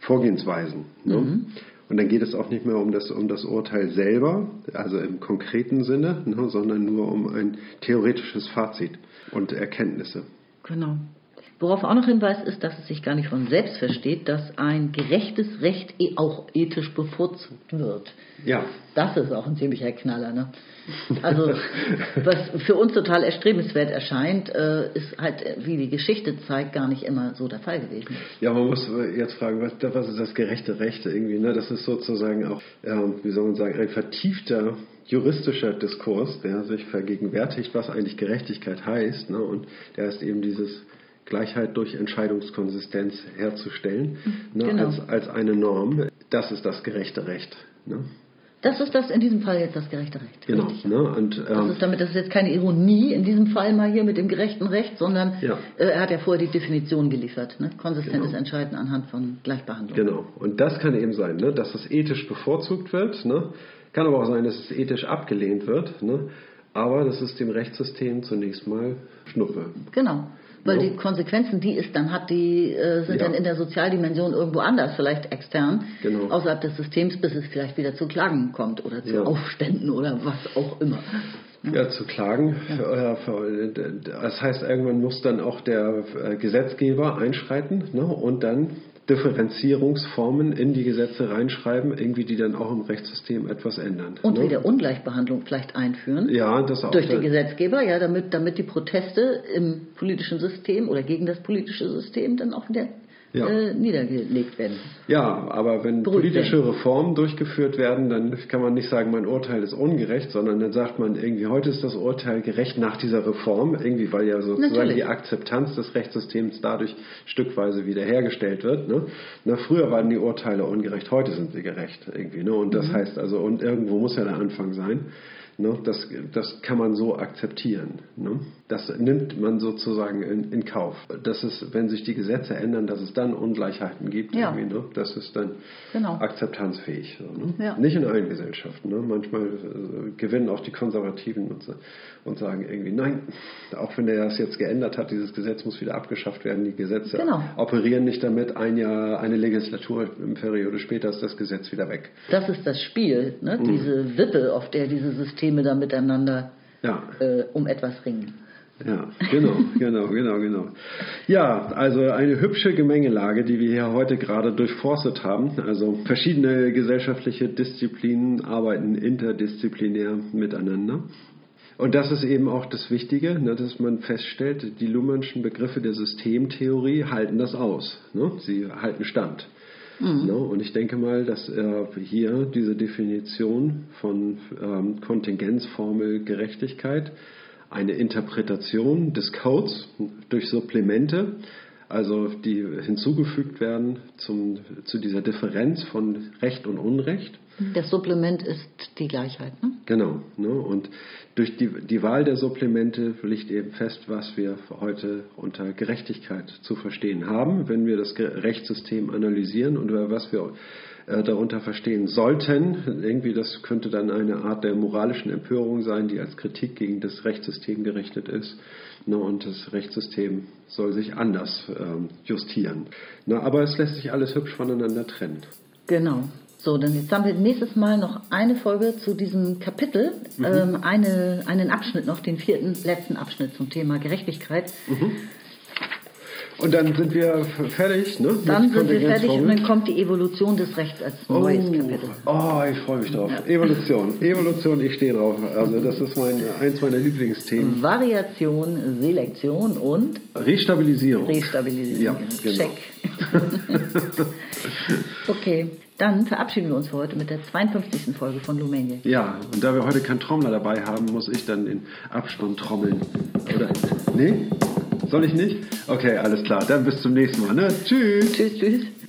Vorgehensweisen. Ne?
Mhm.
Und dann geht es auch nicht mehr um das, um das Urteil selber, also im konkreten Sinne, ne? sondern nur um ein theoretisches Fazit und Erkenntnisse.
Genau. Worauf auch noch hinweist, ist, dass es sich gar nicht von selbst versteht, dass ein gerechtes Recht eh auch ethisch bevorzugt wird.
Ja,
Das ist auch ein ziemlicher Knaller. Ne? Also, was für uns total erstrebenswert erscheint, äh, ist halt, wie die Geschichte zeigt, gar nicht immer so der Fall gewesen.
Ja, man muss jetzt fragen, was, was ist das gerechte Recht irgendwie? Ne? Das ist sozusagen auch, ähm, wie soll man sagen, ein vertiefter juristischer Diskurs, der sich vergegenwärtigt, was eigentlich Gerechtigkeit heißt. Ne? Und der heißt eben dieses Gleichheit durch Entscheidungskonsistenz herzustellen, ne?
Genau.
als, als eine Norm. Das ist das gerechte Recht. Ne?
Das ist das in diesem Fall jetzt das gerechte Recht.
Genau.
Richtig.
Ne? Und,
Das
ähm,
ist damit, das ist jetzt keine Ironie in diesem Fall mal hier mit dem gerechten Recht, sondern
Ja.
äh, er hat ja vorher die Definition geliefert. Ne? Konsistentes
Genau.
Entscheiden anhand von Gleichbehandlung.
Genau. Und das kann eben sein, ne? dass es ethisch bevorzugt wird. Ne? Kann aber auch sein, dass es ethisch abgelehnt wird. Ne? Aber das ist dem Rechtssystem zunächst mal Schnuppe.
Genau. Weil
Ja.
die Konsequenzen, die es dann hat, die äh, sind
Ja.
dann in der Sozialdimension irgendwo anders, vielleicht extern,
Genau.
außerhalb des Systems, bis es vielleicht wieder zu Klagen kommt oder zu
Ja.
Aufständen oder was auch immer.
Ja, zu klagen. Äh, für- Das heißt, irgendwann muss dann auch der äh, Gesetzgeber einschreiten ne? und dann Differenzierungsformen in die Gesetze reinschreiben, irgendwie die dann auch im Rechtssystem etwas ändern.
Und
ne?
wieder Ungleichbehandlung vielleicht einführen.
Ja, das auch.
Durch den Gesetzgeber, ja, damit, damit die Proteste im politischen System oder gegen das politische System dann auch wieder
Ja.
äh, niedergelegt werden.
Ja, aber wenn
Beruhigt
politische Reformen durchgeführt werden, dann kann man nicht sagen, mein Urteil ist ungerecht, sondern dann sagt man irgendwie, heute ist das Urteil gerecht nach dieser Reform, irgendwie, weil ja sozusagen
Natürlich.
die Akzeptanz des Rechtssystems dadurch stückweise wiederhergestellt wird. Ne? Na, früher waren die Urteile ungerecht, heute sind sie gerecht irgendwie. Ne? Und das
Mhm.
heißt also, und irgendwo muss ja der Anfang sein. Ne? Das, das kann man so akzeptieren. Ne? Das nimmt man sozusagen in, in Kauf. Das ist, wenn sich die Gesetze ändern, dass es dann Ungleichheiten gibt,
Ja.
ne? das ist dann
Genau.
akzeptanzfähig. So, ne?
Ja.
Nicht in allen Gesellschaften. Ne? Manchmal äh, gewinnen auch die Konservativen und, und sagen irgendwie, nein, auch wenn der das jetzt geändert hat, dieses Gesetz muss wieder abgeschafft werden. Die Gesetze
Genau.
operieren nicht damit. Ein Jahr, eine Legislaturperiode später ist das Gesetz wieder weg.
Das ist das Spiel, ne?
Mhm.
diese Wippe, auf der diese Systeme da miteinander
Ja.
äh, um etwas ringen.
Ja, genau, genau, genau, genau. Ja, also eine hübsche Gemengelage, die wir hier heute gerade durchforstet haben. Also verschiedene gesellschaftliche Disziplinen arbeiten interdisziplinär miteinander. Und das ist eben auch das Wichtige, ne, dass man feststellt, die Luhmannschen Begriffe der Systemtheorie halten das aus. Ne? Sie halten stand. Ne? Und ich denke mal, dass äh, hier diese Definition von ähm, Kontingenzformel Gerechtigkeit eine Interpretation des Codes durch Supplemente, also die hinzugefügt werden zum, zu dieser Differenz von Recht und Unrecht.
Das Supplement ist die Gleichheit. Ne?
Genau. Ne? Und durch die, die Wahl der Supplemente liegt eben fest, was wir heute unter Gerechtigkeit zu verstehen haben, wenn wir das Rechtssystem analysieren und über was wir äh, darunter verstehen sollten. Irgendwie, das könnte dann eine Art der moralischen Empörung sein, die als Kritik gegen das Rechtssystem gerichtet ist. Ne? Und das Rechtssystem soll sich anders ähm, justieren. Na, aber es lässt sich alles hübsch voneinander trennen.
Genau. So, dann jetzt haben wir nächstes Mal noch eine Folge zu diesem Kapitel,
Mhm.
ähm, eine, einen Abschnitt noch, den vierten, letzten Abschnitt zum Thema Gerechtigkeit.
Und dann sind wir fertig, ne?
Dann sind wir fertig und dann kommt die Evolution des Rechts als neues Kapitel.
Oh, ich freue mich drauf. Evolution. Evolution, ich stehe drauf. Also das ist mein, eins meiner Lieblingsthemen.
Variation, Selektion und
Restabilisierung.
Restabilisierung.
Ja, genau.
Check. okay, dann verabschieden wir uns für heute mit der 52. Folge von Lumania.
Ja, und da wir heute keinen Trommler dabei haben, muss ich dann den Abspann trommeln. Oder? Nee? Soll ich nicht? Okay, alles klar. Dann bis zum nächsten Mal. Ne? Tschüss.
Tschüss, tschüss.